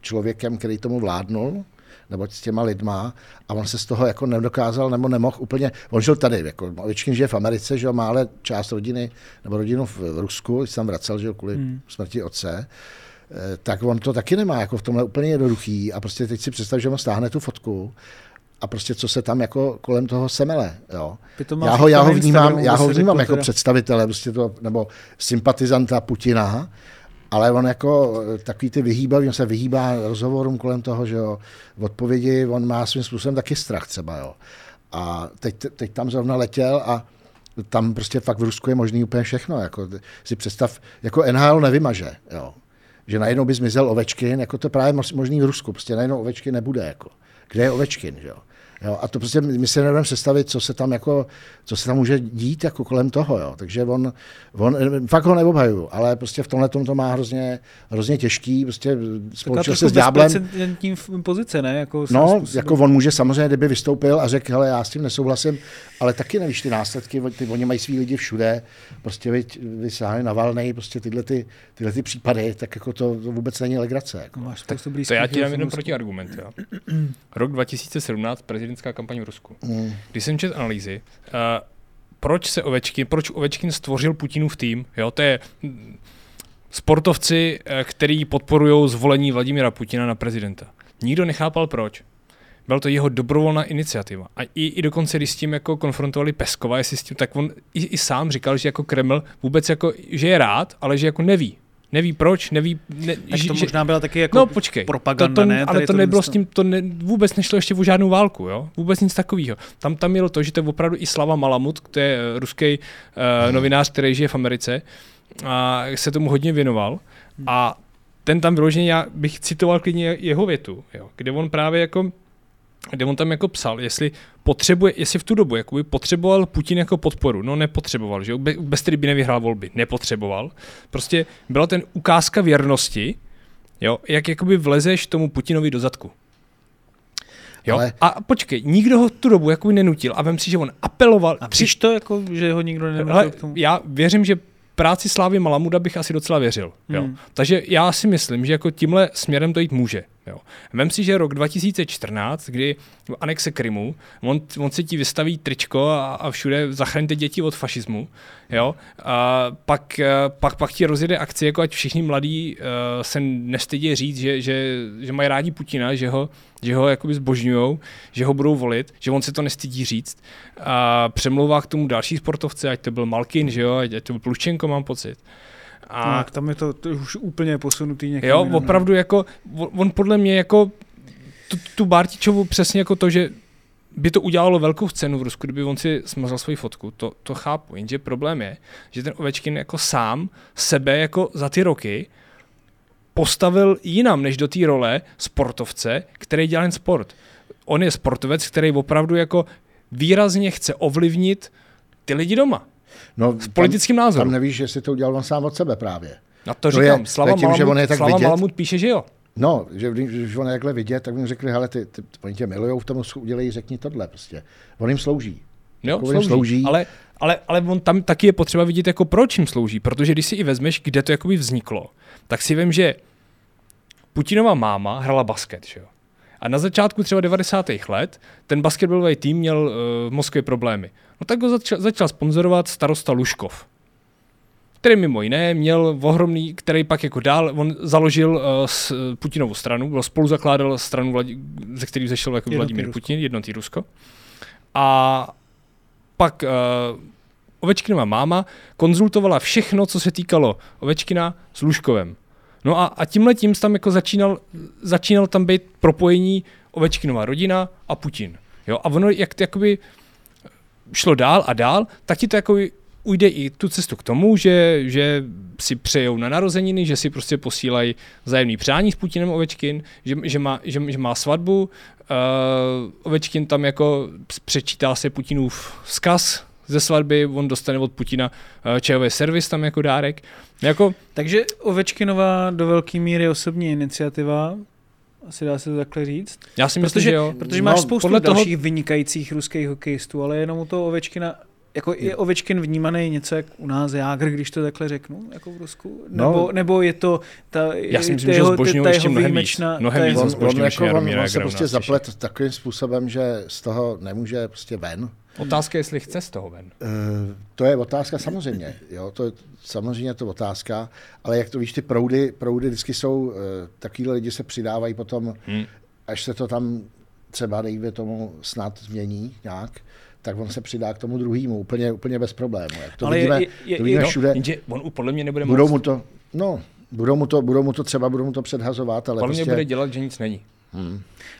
člověkem, který tomu vládnul, nebo s těma lidma a on se z toho jako nedokázal nebo nemohl úplně, on žil tady, jako Ovečkin žije v Americe, že má ale část rodiny, nebo rodinu v, Rusku, když se tam vracel, že kvůli hmm. smrti otce, Eh, tak on to taky nemá jako v tomhle úplně jednoduchý a prostě teď si představ, že on stáhne tu fotku a prostě co se tam jako kolem toho semele, jo. Ty to Já ho, já ho vnímám, já ho vnímám jako teda. představitele, prostě to, nebo sympatizanta Putina, ale on jako eh, takový ty vyhýbavý, on se vyhýbá rozhovorům kolem toho, že jo, v odpovědi, on má svým způsobem taky strach třeba, jo. A teď, teď tam zrovna letěl a tam prostě fakt v Rusku je možný úplně všechno, jako si představ, jako NHL nevymaže, jo že najednou by zmizel Ovečkin, jako to právě mož- možný v Rusku, prostě najednou Ovečkin nebude, jako. Kde je Ovečkin, že jo? Jo, a to prostě my si nedovedeme představit, co se tam jako, co se tam může dít jako kolem toho, jo. Takže on, on fakt ho neobhajuju, ale prostě v tomhle to má hrozně, hrozně těžký, prostě Taková společil se s f- pozice, ne? Jako No, způsobem. jako on může samozřejmě, kdyby vystoupil a řekl, hele, já s tím nesouhlasím, ale taky nevíš ty následky, ty, oni mají svý lidi všude, prostě vy, vy sáhli na valnej, prostě tyhle, ty, tyhle ty případy, tak jako to, to vůbec není legrace. Jako. Máš spoustu To já ti dám Rusku. protiargument. Jo. Rok 2017, prezidentská kampaň v Rusku. Mm. Když jsem četl analýzy, uh, proč se Ovečkin, proč Ovečkin stvořil Putinův tým, jo, to je sportovci, eh, který podporují zvolení Vladimira Putina na prezidenta. Nikdo nechápal proč. Byla to jeho dobrovolná iniciativa. A i, i dokonce, když s tím jako konfrontovali Peskova, jestli s tím, tak on i, i sám říkal, že jako Kreml vůbec jako, že je rád, ale že jako neví. Neví proč, neví... Ne, Tak že, to že- možná byla taky jako no počkej, propaganda, to, to, ne? ale Tady to nebylo s tím, to ne, vůbec nešlo ještě o žádnou válku, jo? Vůbec nic takového. Tam tam bylo to, že to je opravdu i Slava Malamut, to je eh, ruský uh, novinář, který žije v Americe a se tomu hodně věnoval a ten tam vyloženě, já bych citoval klidně jeho větu, jo? kde on právě jako kde on tam jako psal, jestli potřebuje, jestli v tu dobu jakoby potřeboval Putin jako podporu. No nepotřeboval, že? Be- bez který by nevyhrál volby. Nepotřeboval. Prostě byla ten ukázka věrnosti, jo? Jak jakoby vlezeš tomu Putinovi do zadku. Jo? Ale-. A počkej, nikdo ho tu dobu jakoby nenutil a vem si, že on apeloval. A víš to, jako, že ho nikdo Hele, nenutil k tomu? já věřím, že práci Slávy Malamuda bych asi docela věřil. Jo. Hmm. Takže já si myslím, že jako tímhle směrem to jít může. Jo. Vem si, že rok 2014, kdy anexe Krymu, on, on si ti vystaví tričko a, a všude zachraňte děti od fašismu, jo. A pak, eh, pak, pak ti rozjede akci, jako ať všichni mladí uh, se nestydí říct, že, že, že mají rádi Putina, že ho, že ho jakoby zbožňujou, že ho budou volit, že on se to nestydí říct. A přemlouvá k tomu další sportovce, ať to byl Malkin, že jo, ať, ať to byl Pluščenko, mám pocit. A, Tak tam je to, to už úplně posunutý někam Jo, jinam. opravdu jako, on, on podle mě jako tu, tu Bartičovu přesně jako to, že by to udělalo velkou cenu v Rusku, kdyby on si smazal svoji fotku, to, to chápu, jenže problém je, že ten Ovečkin jako sám sebe jako za ty roky postavil jinam než do té role sportovce, který dělá jen sport. On je sportovec, který opravdu jako výrazně chce ovlivnit ty lidi doma. No, S politickým názorem. Tam nevíš, jestli to udělal on sám od sebe právě. Na to, To říkám, je- Slava, tím, že Malamud, on je tak Slava vidět. Malamud píše, že jo. No, že když, on je takhle vidět, tak mi řekli, hele, ty, ty, oni tě milujou v tom, udělej, řekni tohle prostě. On jim slouží. Jo, Jako slouží. slouží. Ale, ale, ale on tam taky je potřeba vidět, jako proč jim slouží, protože když si i vezmeš, kde to jakoby vzniklo, tak si vím, že Putinova máma hrala basket, že jo. A na začátku třeba 90. let ten basketbalový tým měl uh, v Moskvě problémy. No tak ho začal, začal sponzorovat starosta Luškov, který mimo jiné měl ohromný, který pak jako dál, on založil uh, s, Putinovu stranu, byl spolu zakládal stranu, Vladi, ze který zešel jako Jednotný Vladimír Rusko. Putin, jednotý Rusko. A pak uh, Ovečkinova máma konzultovala všechno, co se týkalo Ovečkina s Luškovem. No a, a tímhle tím tam jako začínal, začínal tam být propojení Ovečkinova rodina a Putin. Jo? A ono, jak to jakoby šlo dál a dál, tak ti to jako ujde i tu cestu k tomu, že, že si přejou na narozeniny, že si prostě posílají vzájemný přání s Putinem Ovečkin, že, že, má, že, že má svatbu, uh, Ovečkin tam jako přečítá si Putinův vzkaz ze svatby, on dostane od Putina uh, čajový servis tam jako dárek. Jako, Takže Ovečkinová do velké míry osobní iniciativa, asi dá se to takhle říct. já si myslím, Protože, že jo. protože máš No, spoustu podle toho- dalších vynikajících ruských hokejistů, ale jenom u toho Ovečkina, jako je Ovečkin vnímaný něco jak u nás Jágr, když to takhle řeknu, jako v Rusku? No. Nebo, nebo je to ta, Já si myslím, ta že jeho- zbožňují ta ještě jeho mnohem víc. výjimečná- Mnohem ta víc On, on, jako, on, on se prostě zaplet takovým způsobem, že z toho nemůže prostě ven. Otázka je, jestli chce z toho ven. Eh, To je otázka samozřejmě, jo, to je samozřejmě to otázka, ale jak to víš, ty proudy, proudy vždycky jsou, eh, takovýhle lidi se přidávají potom, Hmm. až se to tam třeba dejme tomu snad změní nějak, tak on se přidá k tomu druhému úplně, úplně bez problému. Jak to Ale vidíme, je- je- to vidíme je- všude. Jenže on podle mě nebude Budou moc. mu to, no, budou mu to, budou mu to třeba, budou mu to předhazovat, ale Podle mě prostě... bude dělat, že nic není.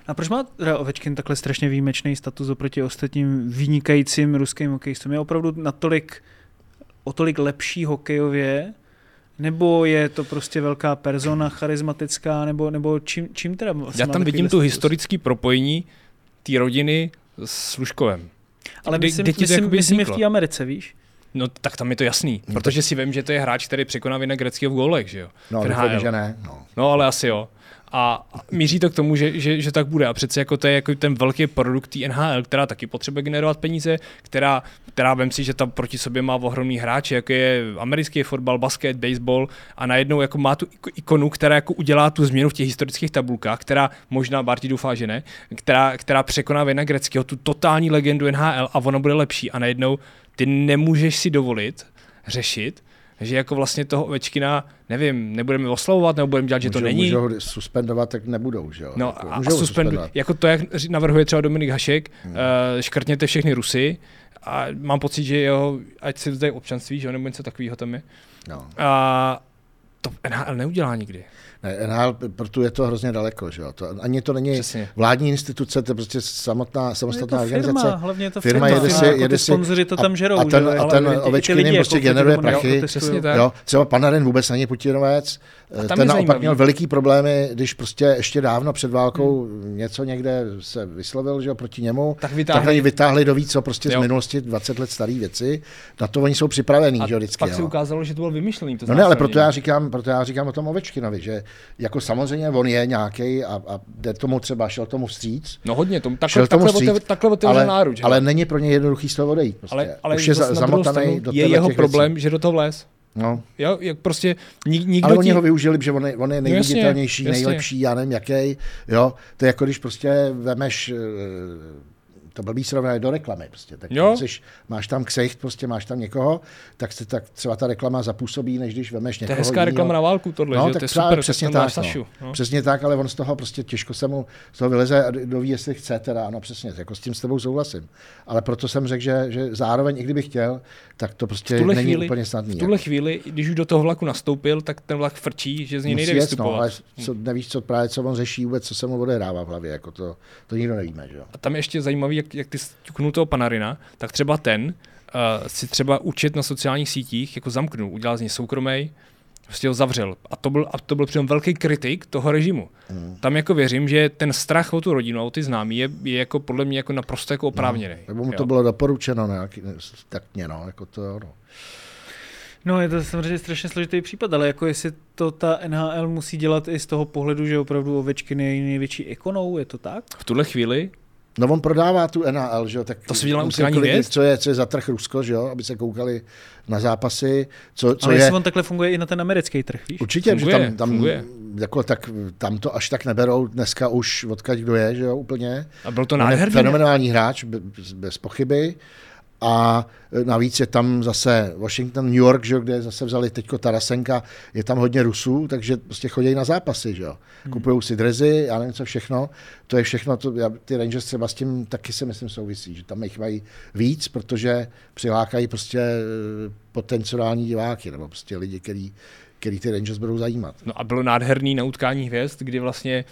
A proč má teda Ovečkin takhle strašně výjimečný status oproti ostatním vynikajícím ruským hokejistům? Je opravdu natolik, o tolik lepší hokejově, nebo je to prostě velká persona, charismatická, nebo, nebo čím, čím teda vlastně Já má tam vidím tu historické propojení té rodiny s Luškovem. Ale Kdy- myslím, kdy myslím, myslím je v té Americe, víš? No tak tam je to jasný, protože si vím, že to je hráč, který překoná Vina Greckého v gólech, že jo? No, doufám, že ne. No. No ale asi jo. A míří to k tomu, že, že, že tak bude. A přece jako to je jako ten velký produkt NHL, která taky potřebuje generovat peníze, která, která vem si, že tam proti sobě má ohromný hráče, jako je americký fotbal, basket, baseball a najednou jako má tu iko- ikonu, která jako udělá tu změnu v těch historických tabulkách, která možná Barti doufá, že ne, která, která překoná Vina Greckého, tu totální legendu NHL a ona bude lepší a najednou ty nemůžeš si dovolit řešit, že jako vlastně toho Ovečkina, nevím, nebudeme oslavovat, nebo budeme dělat, že to Můžou- není. Můžou ho suspendovat, tak nebudou, že jo? No Jako, a, a můžou suspendu, suspendovat. jako to, jak navrhuje třeba Dominik Hašek, hmm. uh, škrtněte všechny Rusy a mám pocit, že jeho, ať si vzdají občanství, že jo, nebo něco takového tam je. No. A to NHL neudělá nikdy. Ne, NHL, proto je to hrozně daleko, že jo. To, ani to není Přesně. vládní instituce, to je prostě samotná, samostatná je to firma, organizace. hlavně je to firma, firma. jede Firma, si, jako jede ty si, to tam žerou, a ten, že jo, a ten Ovečkin jako prostě generuje prachy. Přesně tak. Jo, třeba Panarin vůbec není Putinovec, ten naopak měl veliký problémy, když prostě ještě dávno před válkou něco někde se vyslovil, že jo, proti němu, Tak tak vytáhli- na něj vytáhli do víc, co prostě z Jo. minulosti 20 let staré věci. Na to oni jsou připravení, že jo, vždycky. pak se ukázalo, že to bylo vymyšlený. To No ne, ale proto já říkám, proto já říkám o tom Ovečkinovi, že jako samozřejmě on je nějaký a, a jde tomu třeba, šel tomu vstříc, No hodně, tom, takhle, šel tomu takhle, vstříc, takhle otevřel ale, náruč. ale není pro ně jednoduchý toho odejít. Prostě. ale, ale Už je za, zamotaný stranu do je jeho problém, Věcí. že do toho vlez. No. Jo, jak prostě nik, nikdo Ale ti... oni ho využili, že on je, on je No jasně, nejviditelnější, jasně. nejlepší, já nevím jaký. Jo, to je jako když prostě vemeš eh, to blbý srovnání do reklamy. Prostě. Tak Jo. Jsi, máš tam ksicht, prostě máš tam někoho, tak, se, tak třeba ta reklama zapůsobí, než když vemeš To někoho je hezká jinýho. reklama na válku tohle, No, že? tak to je super, přesně tak Sašu. No. No. Přesně tak, ale on z toho prostě těžko se mu z toho vyleze a doví, jestli chce teda, ano přesně, jako s tím s tebou souhlasím. Ale proto jsem řekl, že, že zároveň, i kdybych chtěl, tak to prostě není chvíli, úplně snadný. v tuhle jako. chvíli, když už do toho vlaku nastoupil, tak ten vlak frčí, že z něj Musí nejde jet, no, vystupovat. ale co, nevíš, co právě, co on řeší vůbec, co se mu odehrává v hlavě, jako to, to nikdo nevíme, že jo. A tam je ještě zajímavý, jak, jak ty ťuknul toho Panarina, tak třeba ten uh, si třeba účet na sociálních sítích jako zamknul, udělal z něj soukromý, prostě ho zavřel. A to byl, a to byl přitom velký kritik toho režimu. Hmm. Tam jako věřím, že ten strach o tu rodinu a o ty známí je, je jako podle mě jako naprosto jako oprávněný. Nebo mu jo. to bylo doporučeno, nějaký, tak mě, no, jako to, no. No, je to samozřejmě strašně složitý případ, ale jako jestli to ta NHL musí dělat i z toho pohledu, že opravdu Ovečkin je největší ikonou, je to tak? V tuhle chvíli No on prodává tu NHL, že jo, tak To se viděl na hvězd? co je, co je za trh Rusko, že jo, aby se koukali na zápasy, co, co ale je, jestli on takhle funguje i na ten americký trh, víš? Určitě, Funguje, že tam, tam, funguje. jako, tak, tam to až tak neberou dneska už odkaď kdo je, že jo, úplně. a byl to nádherný. fenomenální hráč, bez pochyby. A navíc je tam zase Washington, New York, že kde zase vzali teďko Tarasenka, je tam hodně Rusů, takže prostě chodí na zápasy, že jo. Kupují si drezy, já nevím co všechno. To je všechno, to, já, ty Rangers třeba s tím taky si myslím souvisí, že tam jich mají víc, protože přilákají prostě eh, potenciální diváky, nebo prostě lidi, který, který ty Rangers budou zajímat. No a bylo nádherný na utkání hvězd, kdy vlastně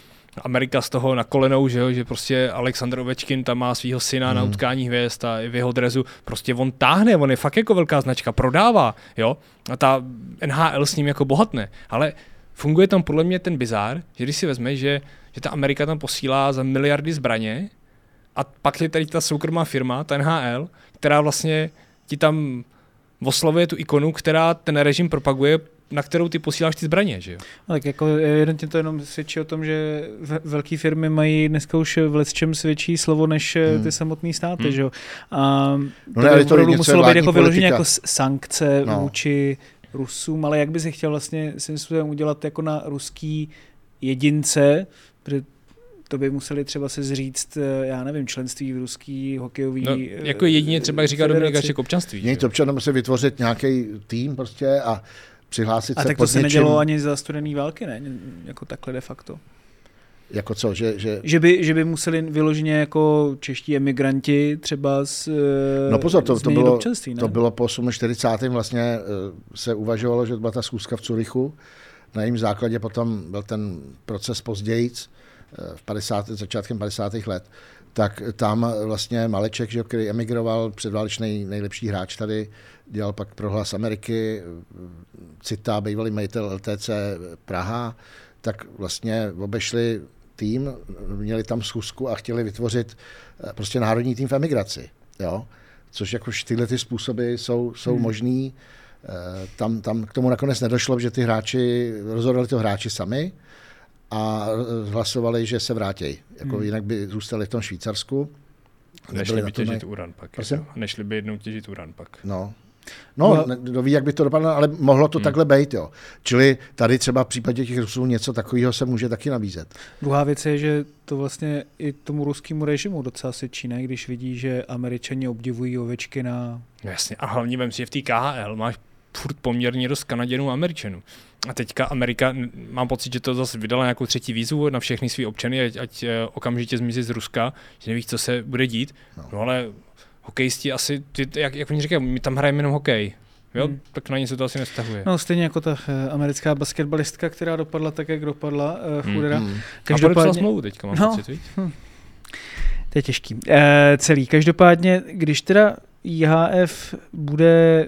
Amerika z toho na kolenou, že, jo, že prostě Alexander Ovečkin tam má svého syna hmm. na utkání hvězd a v jeho drezu prostě on táhne, on je fakt jako velká značka, prodává, jo, a ta NHL s ním jako bohatne, ale funguje tam podle mě ten bizár, že když si vezme, že, že ta Amerika tam posílá za miliardy zbraně a pak je tady ta soukromá firma, ta NHL, která vlastně ti tam oslovuje tu ikonu, která ten režim propaguje, na kterou ty posíláš ty zbraně, že jo? No, tak jako evidentně to jenom svědčí o tom, že ve- velké firmy mají dneska už v lecčem svědčí slovo než hmm. ty samotné státy, Hmm. že jo. A to ne, by ale to opravdu něco je muselo být jako vyloženě jako s- sankce No. no. vůči Rusům, ale jak by se chtěl vlastně svým způsobem udělat jako na ruský jedince, protože to by museli třeba se zříct, eh, já nevím, členství v ruský hokejový No, eh, jako jedině třeba, jak říká Dominik. Hašek, občanství. jo? to občanem musí vytvořit nějaký tým prostě a přihlásit A se tak pod to se něčím, nedělo ani za studený války, ne? Jako takhle de facto. Jako co, že, že Že by, že by museli vyloženě jako čeští emigranti třeba z, eh, No pozor, to, to, bylo, občanství, ne? to bylo po 48. vlastně eh, se uvažovalo, že to byla ta schůzka v Curychu. Na jejím základě potom byl ten proces později, v 50, začátkem 50. let. Tak tam vlastně Maleček, že, který emigroval, předválečný nejlepší hráč tady, dělal pak pro hlas Ameriky, Cita, bývalý majitel LTC Praha, tak vlastně obešli tým, měli tam schůzku a chtěli vytvořit eh, prostě národní tým v emigraci. Jo? Což jako tyhle ty způsoby jsou, jsou hmm. možný. Eh, Tam, tam k tomu nakonec nedošlo, že ty hráči, rozhodli to hráči sami a eh, hlasovali, že se vrátí. Jako Hmm. jinak by zůstali v tom Švýcarsku. Nešli by těžit uran pak. Prosím? Jako. Nešli by jednou těžit uran pak. No. No, No. kdo ví, jak by to dopadlo, ale mohlo to hmm. takhle být, jo. Čili tady třeba v případě těch Rusů něco takového se může taky nabízet. Druhá věc je, že to vlastně i tomu ruskému režimu docela se číne, když vidí, že američani obdivují ovečky na... No jasně, a hlavně vem si, že v té KHL máš furt poměrně dost Kanaděnů a Američanů. A teďka Amerika, mám pocit, že to zase vydala nějakou třetí výzvu na všechny své občany, ať, ať eh, okamžitě zmizí z Ruska, že nevíš, co se bude dít. No, no ale hokejisti asi, ty, jak, jak oni říkají, my tam hrajeme jenom hokej. jo, Hmm. tak na ně se to asi nestahuje. No stejně jako ta eh, americká basketbalistka, která dopadla tak, jak dopadla, uh, chudera. Hmm. A podepsala Každopádně, smlouvu teďka, mám No. pocit, viď? to je těžký. Eh, celý. Každopádně, když teda IHF bude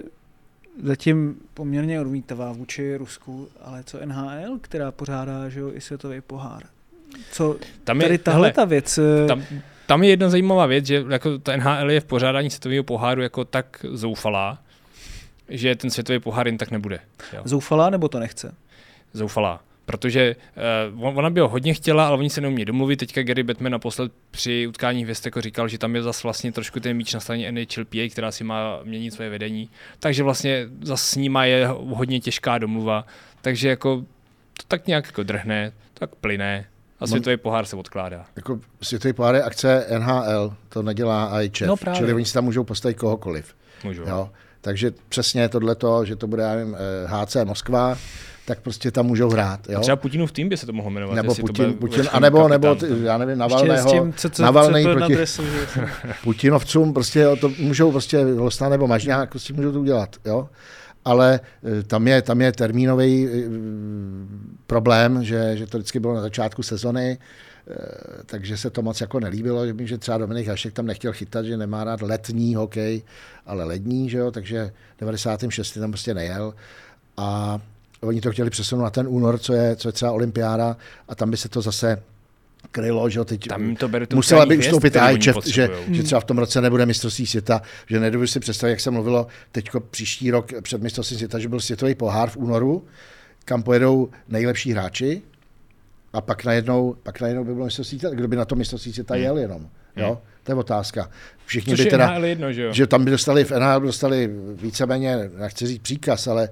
zatím poměrně odmítavá vůči Rusku, ale co NHL, která pořádá že jo, i světový pohár. Co Tam tady tahle ta věc, eh, tam, tam je jedna zajímavá věc, že jako ta NHL je v pořádání světového poháru jako tak zoufalá, že ten světový pohár jen tak nebude. Jo. zoufalá nebo to nechce? Zoufalá. Protože uh, ona by ho hodně chtěla, ale oni se neumí domluvit. Teďka Gary Batman naposled při utkání hvězd jako říkal, že tam je zase vlastně trošku ten míč na straně NHLPA, která si má měnit svoje vedení. Takže vlastně zase s nima je hodně těžká domluva. Takže jako to tak nějak jako drhne, tak plyne a světový pohár se odkládá. Jako světový pohár je akce NHL, to nedělá IHF, No právě. čili oni si tam můžou postavit kohokoliv. Můžu. Jo? Takže přesně tohleto, že to bude, já nevím, eh, HC Moskva, tak prostě tam můžou hrát. Jo? A třeba Putinův tým by se to mohlo jmenovat. Nebo jestli to Putin, Putin anebo, nebo ty, já nevím, Ještě s Navalného, tím, co, co, Navalnej co proti dresu? Putinovcům, prostě jo, to můžou prostě Losna nebo Mažňák, prostě můžou to udělat, jo. Ale eh, tam je, tam je termínový eh, problém, že, že to vždycky bylo na začátku sezony, eh, takže se to moc jako nelíbilo, že třeba Dominik Hašek tam nechtěl chytat, že nemá rád letní hokej, ale lední, že jo, takže 96. tam prostě nejel a oni to chtěli přesunout na ten únor, co je, co je třeba olympiáda a tam by se to zase krylo, že teď Tam to beru musela by oni IHF, že, že třeba v tom roce nebude mistrovství světa, že nedovedu si představit, jak se mluvilo teďko příští rok před mistrovstvím světa, že byl světový pohár v únoru, kam pojedou nejlepší hráči a pak najednou, pak najednou by bylo mistrovství světa, kdo by na to mistrovství světa Hmm. jel jenom. Jo? To je otázka. Všichni Což by teda, jedno, že jo? že tam by dostali, v NHL dostali víceméně, nechci říct příkaz, ale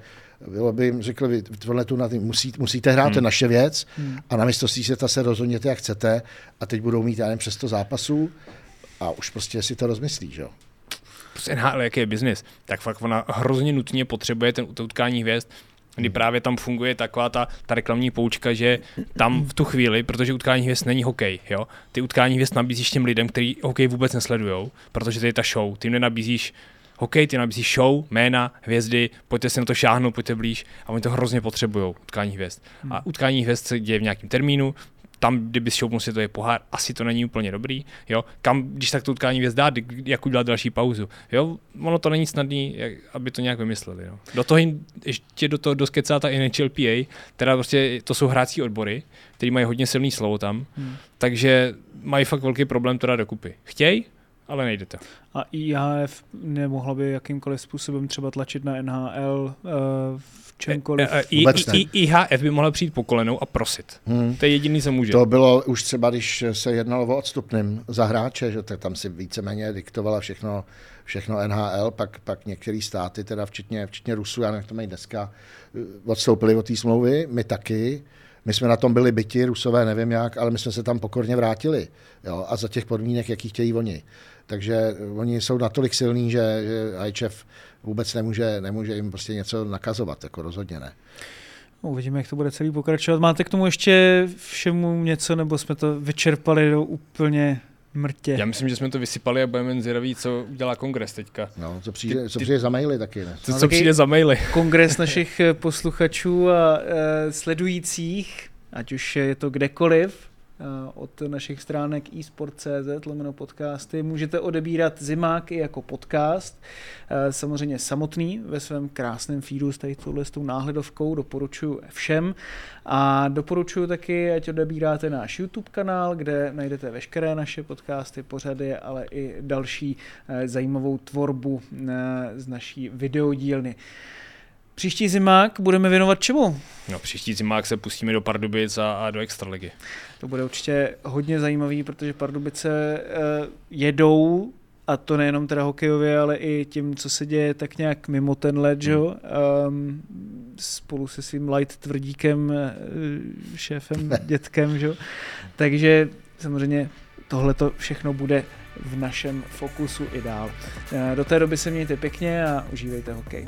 bylo by jim řekli, vy tohle tu na tým, musí, musíte hrát, to je naše věc a na mistrovství světa se rozhodněte, jak chcete a teď budou mít, já nevím, přes 100 zápasů a už prostě si to rozmyslí, že jo. prostě NHL, jaký je biznis, tak fakt ona hrozně nutně potřebuje ten to utkání hvězd, kdy právě tam funguje taková ta, ta reklamní poučka, že tam v tu chvíli, protože utkání hvězd není hokej, jo, ty utkání hvězd nabízíš těm lidem, kteří hokej vůbec nesledujou, protože to je ta show, ty jim nenabízíš hokej, ty nabízíš show, jména, hvězdy, pojďte si na to šáhnout, pojďte blíž a oni to hrozně potřebují, utkání hvězd. A utkání hvězd se děje v nějakém termínu, tam, kdyby šoupnul si to je pohár, asi to není úplně dobrý, jo, kam, když tak to utkání kdy- jak udělat další pauzu, jo, ono to není snadný, jak, aby to nějak vymysleli, jo. Do toho jim, ještě do toho doskecá ta NHLPA, teda prostě to jsou hrácí odbory, který mají hodně silný slovo tam, hmm. takže mají fakt velký problém to dát dokupy. Chtějí, ale nejde to. A IHF nemohla by jakýmkoliv způsobem třeba tlačit na NHL uh, v čemkoliv. E, e, I, I, IHF by mohla přijít po kolenou a prosit. Hmm. To je jediný, co může. To bylo už třeba, když se jednalo o odstupným za hráče, že tak tam si víceméně diktovala všechno, všechno NHL, pak, pak některé státy, teda včetně, včetně Rusů, já nevím, jak to mají dneska, eh, odstoupili od té smlouvy, my taky. My jsme na tom byli byti, Rusové nevím jak, ale my jsme se tam pokorně vrátili. Jo, a za těch podmínek, jaký chtějí oni. Takže eh, oni jsou natolik silní, že, že IHF vůbec nemůže, nemůže jim prostě něco nakazovat, jako rozhodně ne. No, Uvidíme, jak to bude celý pokračovat. Máte k tomu ještě všemu něco, nebo jsme to vyčerpali do úplně mrtě? Já myslím, že jsme to vysypali a budeme jen zvědaví, co udělá kongres teďka. No, co přijde, Ty- co ty- přijde za maily taky, ne? Co, No, co taky- přijde za maily. Kongres našich eh, posluchačů a eh, sledujících, ať už je to kdekoliv, od našich stránek eSport.cz, lomeno podcasty, můžete odebírat Zimák i jako podcast, eh, samozřejmě samotný ve svém krásném feedu s tady touhle s tou náhledovkou, doporučuji všem a doporučuji taky, ať odebíráte náš YouTube kanál, kde najdete veškeré naše podcasty, pořady, ale i další eh, zajímavou tvorbu eh, z naší videodílny. Příští zimák budeme věnovat čemu? No, příští zimák se pustíme do Pardubic a, a do Extraligy. To bude určitě hodně zajímavý, protože Pardubice eh, jedou, a to nejenom teda hokejově, ale i tím, co se děje tak nějak mimo ten led, že jo? Um, spolu se svým light tvrdíkem, eh, šéfem, dětkem, že jo? Takže samozřejmě tohle to všechno bude v našem fokusu i dál. Eh, Do té doby se mějte pěkně a užívejte hokej.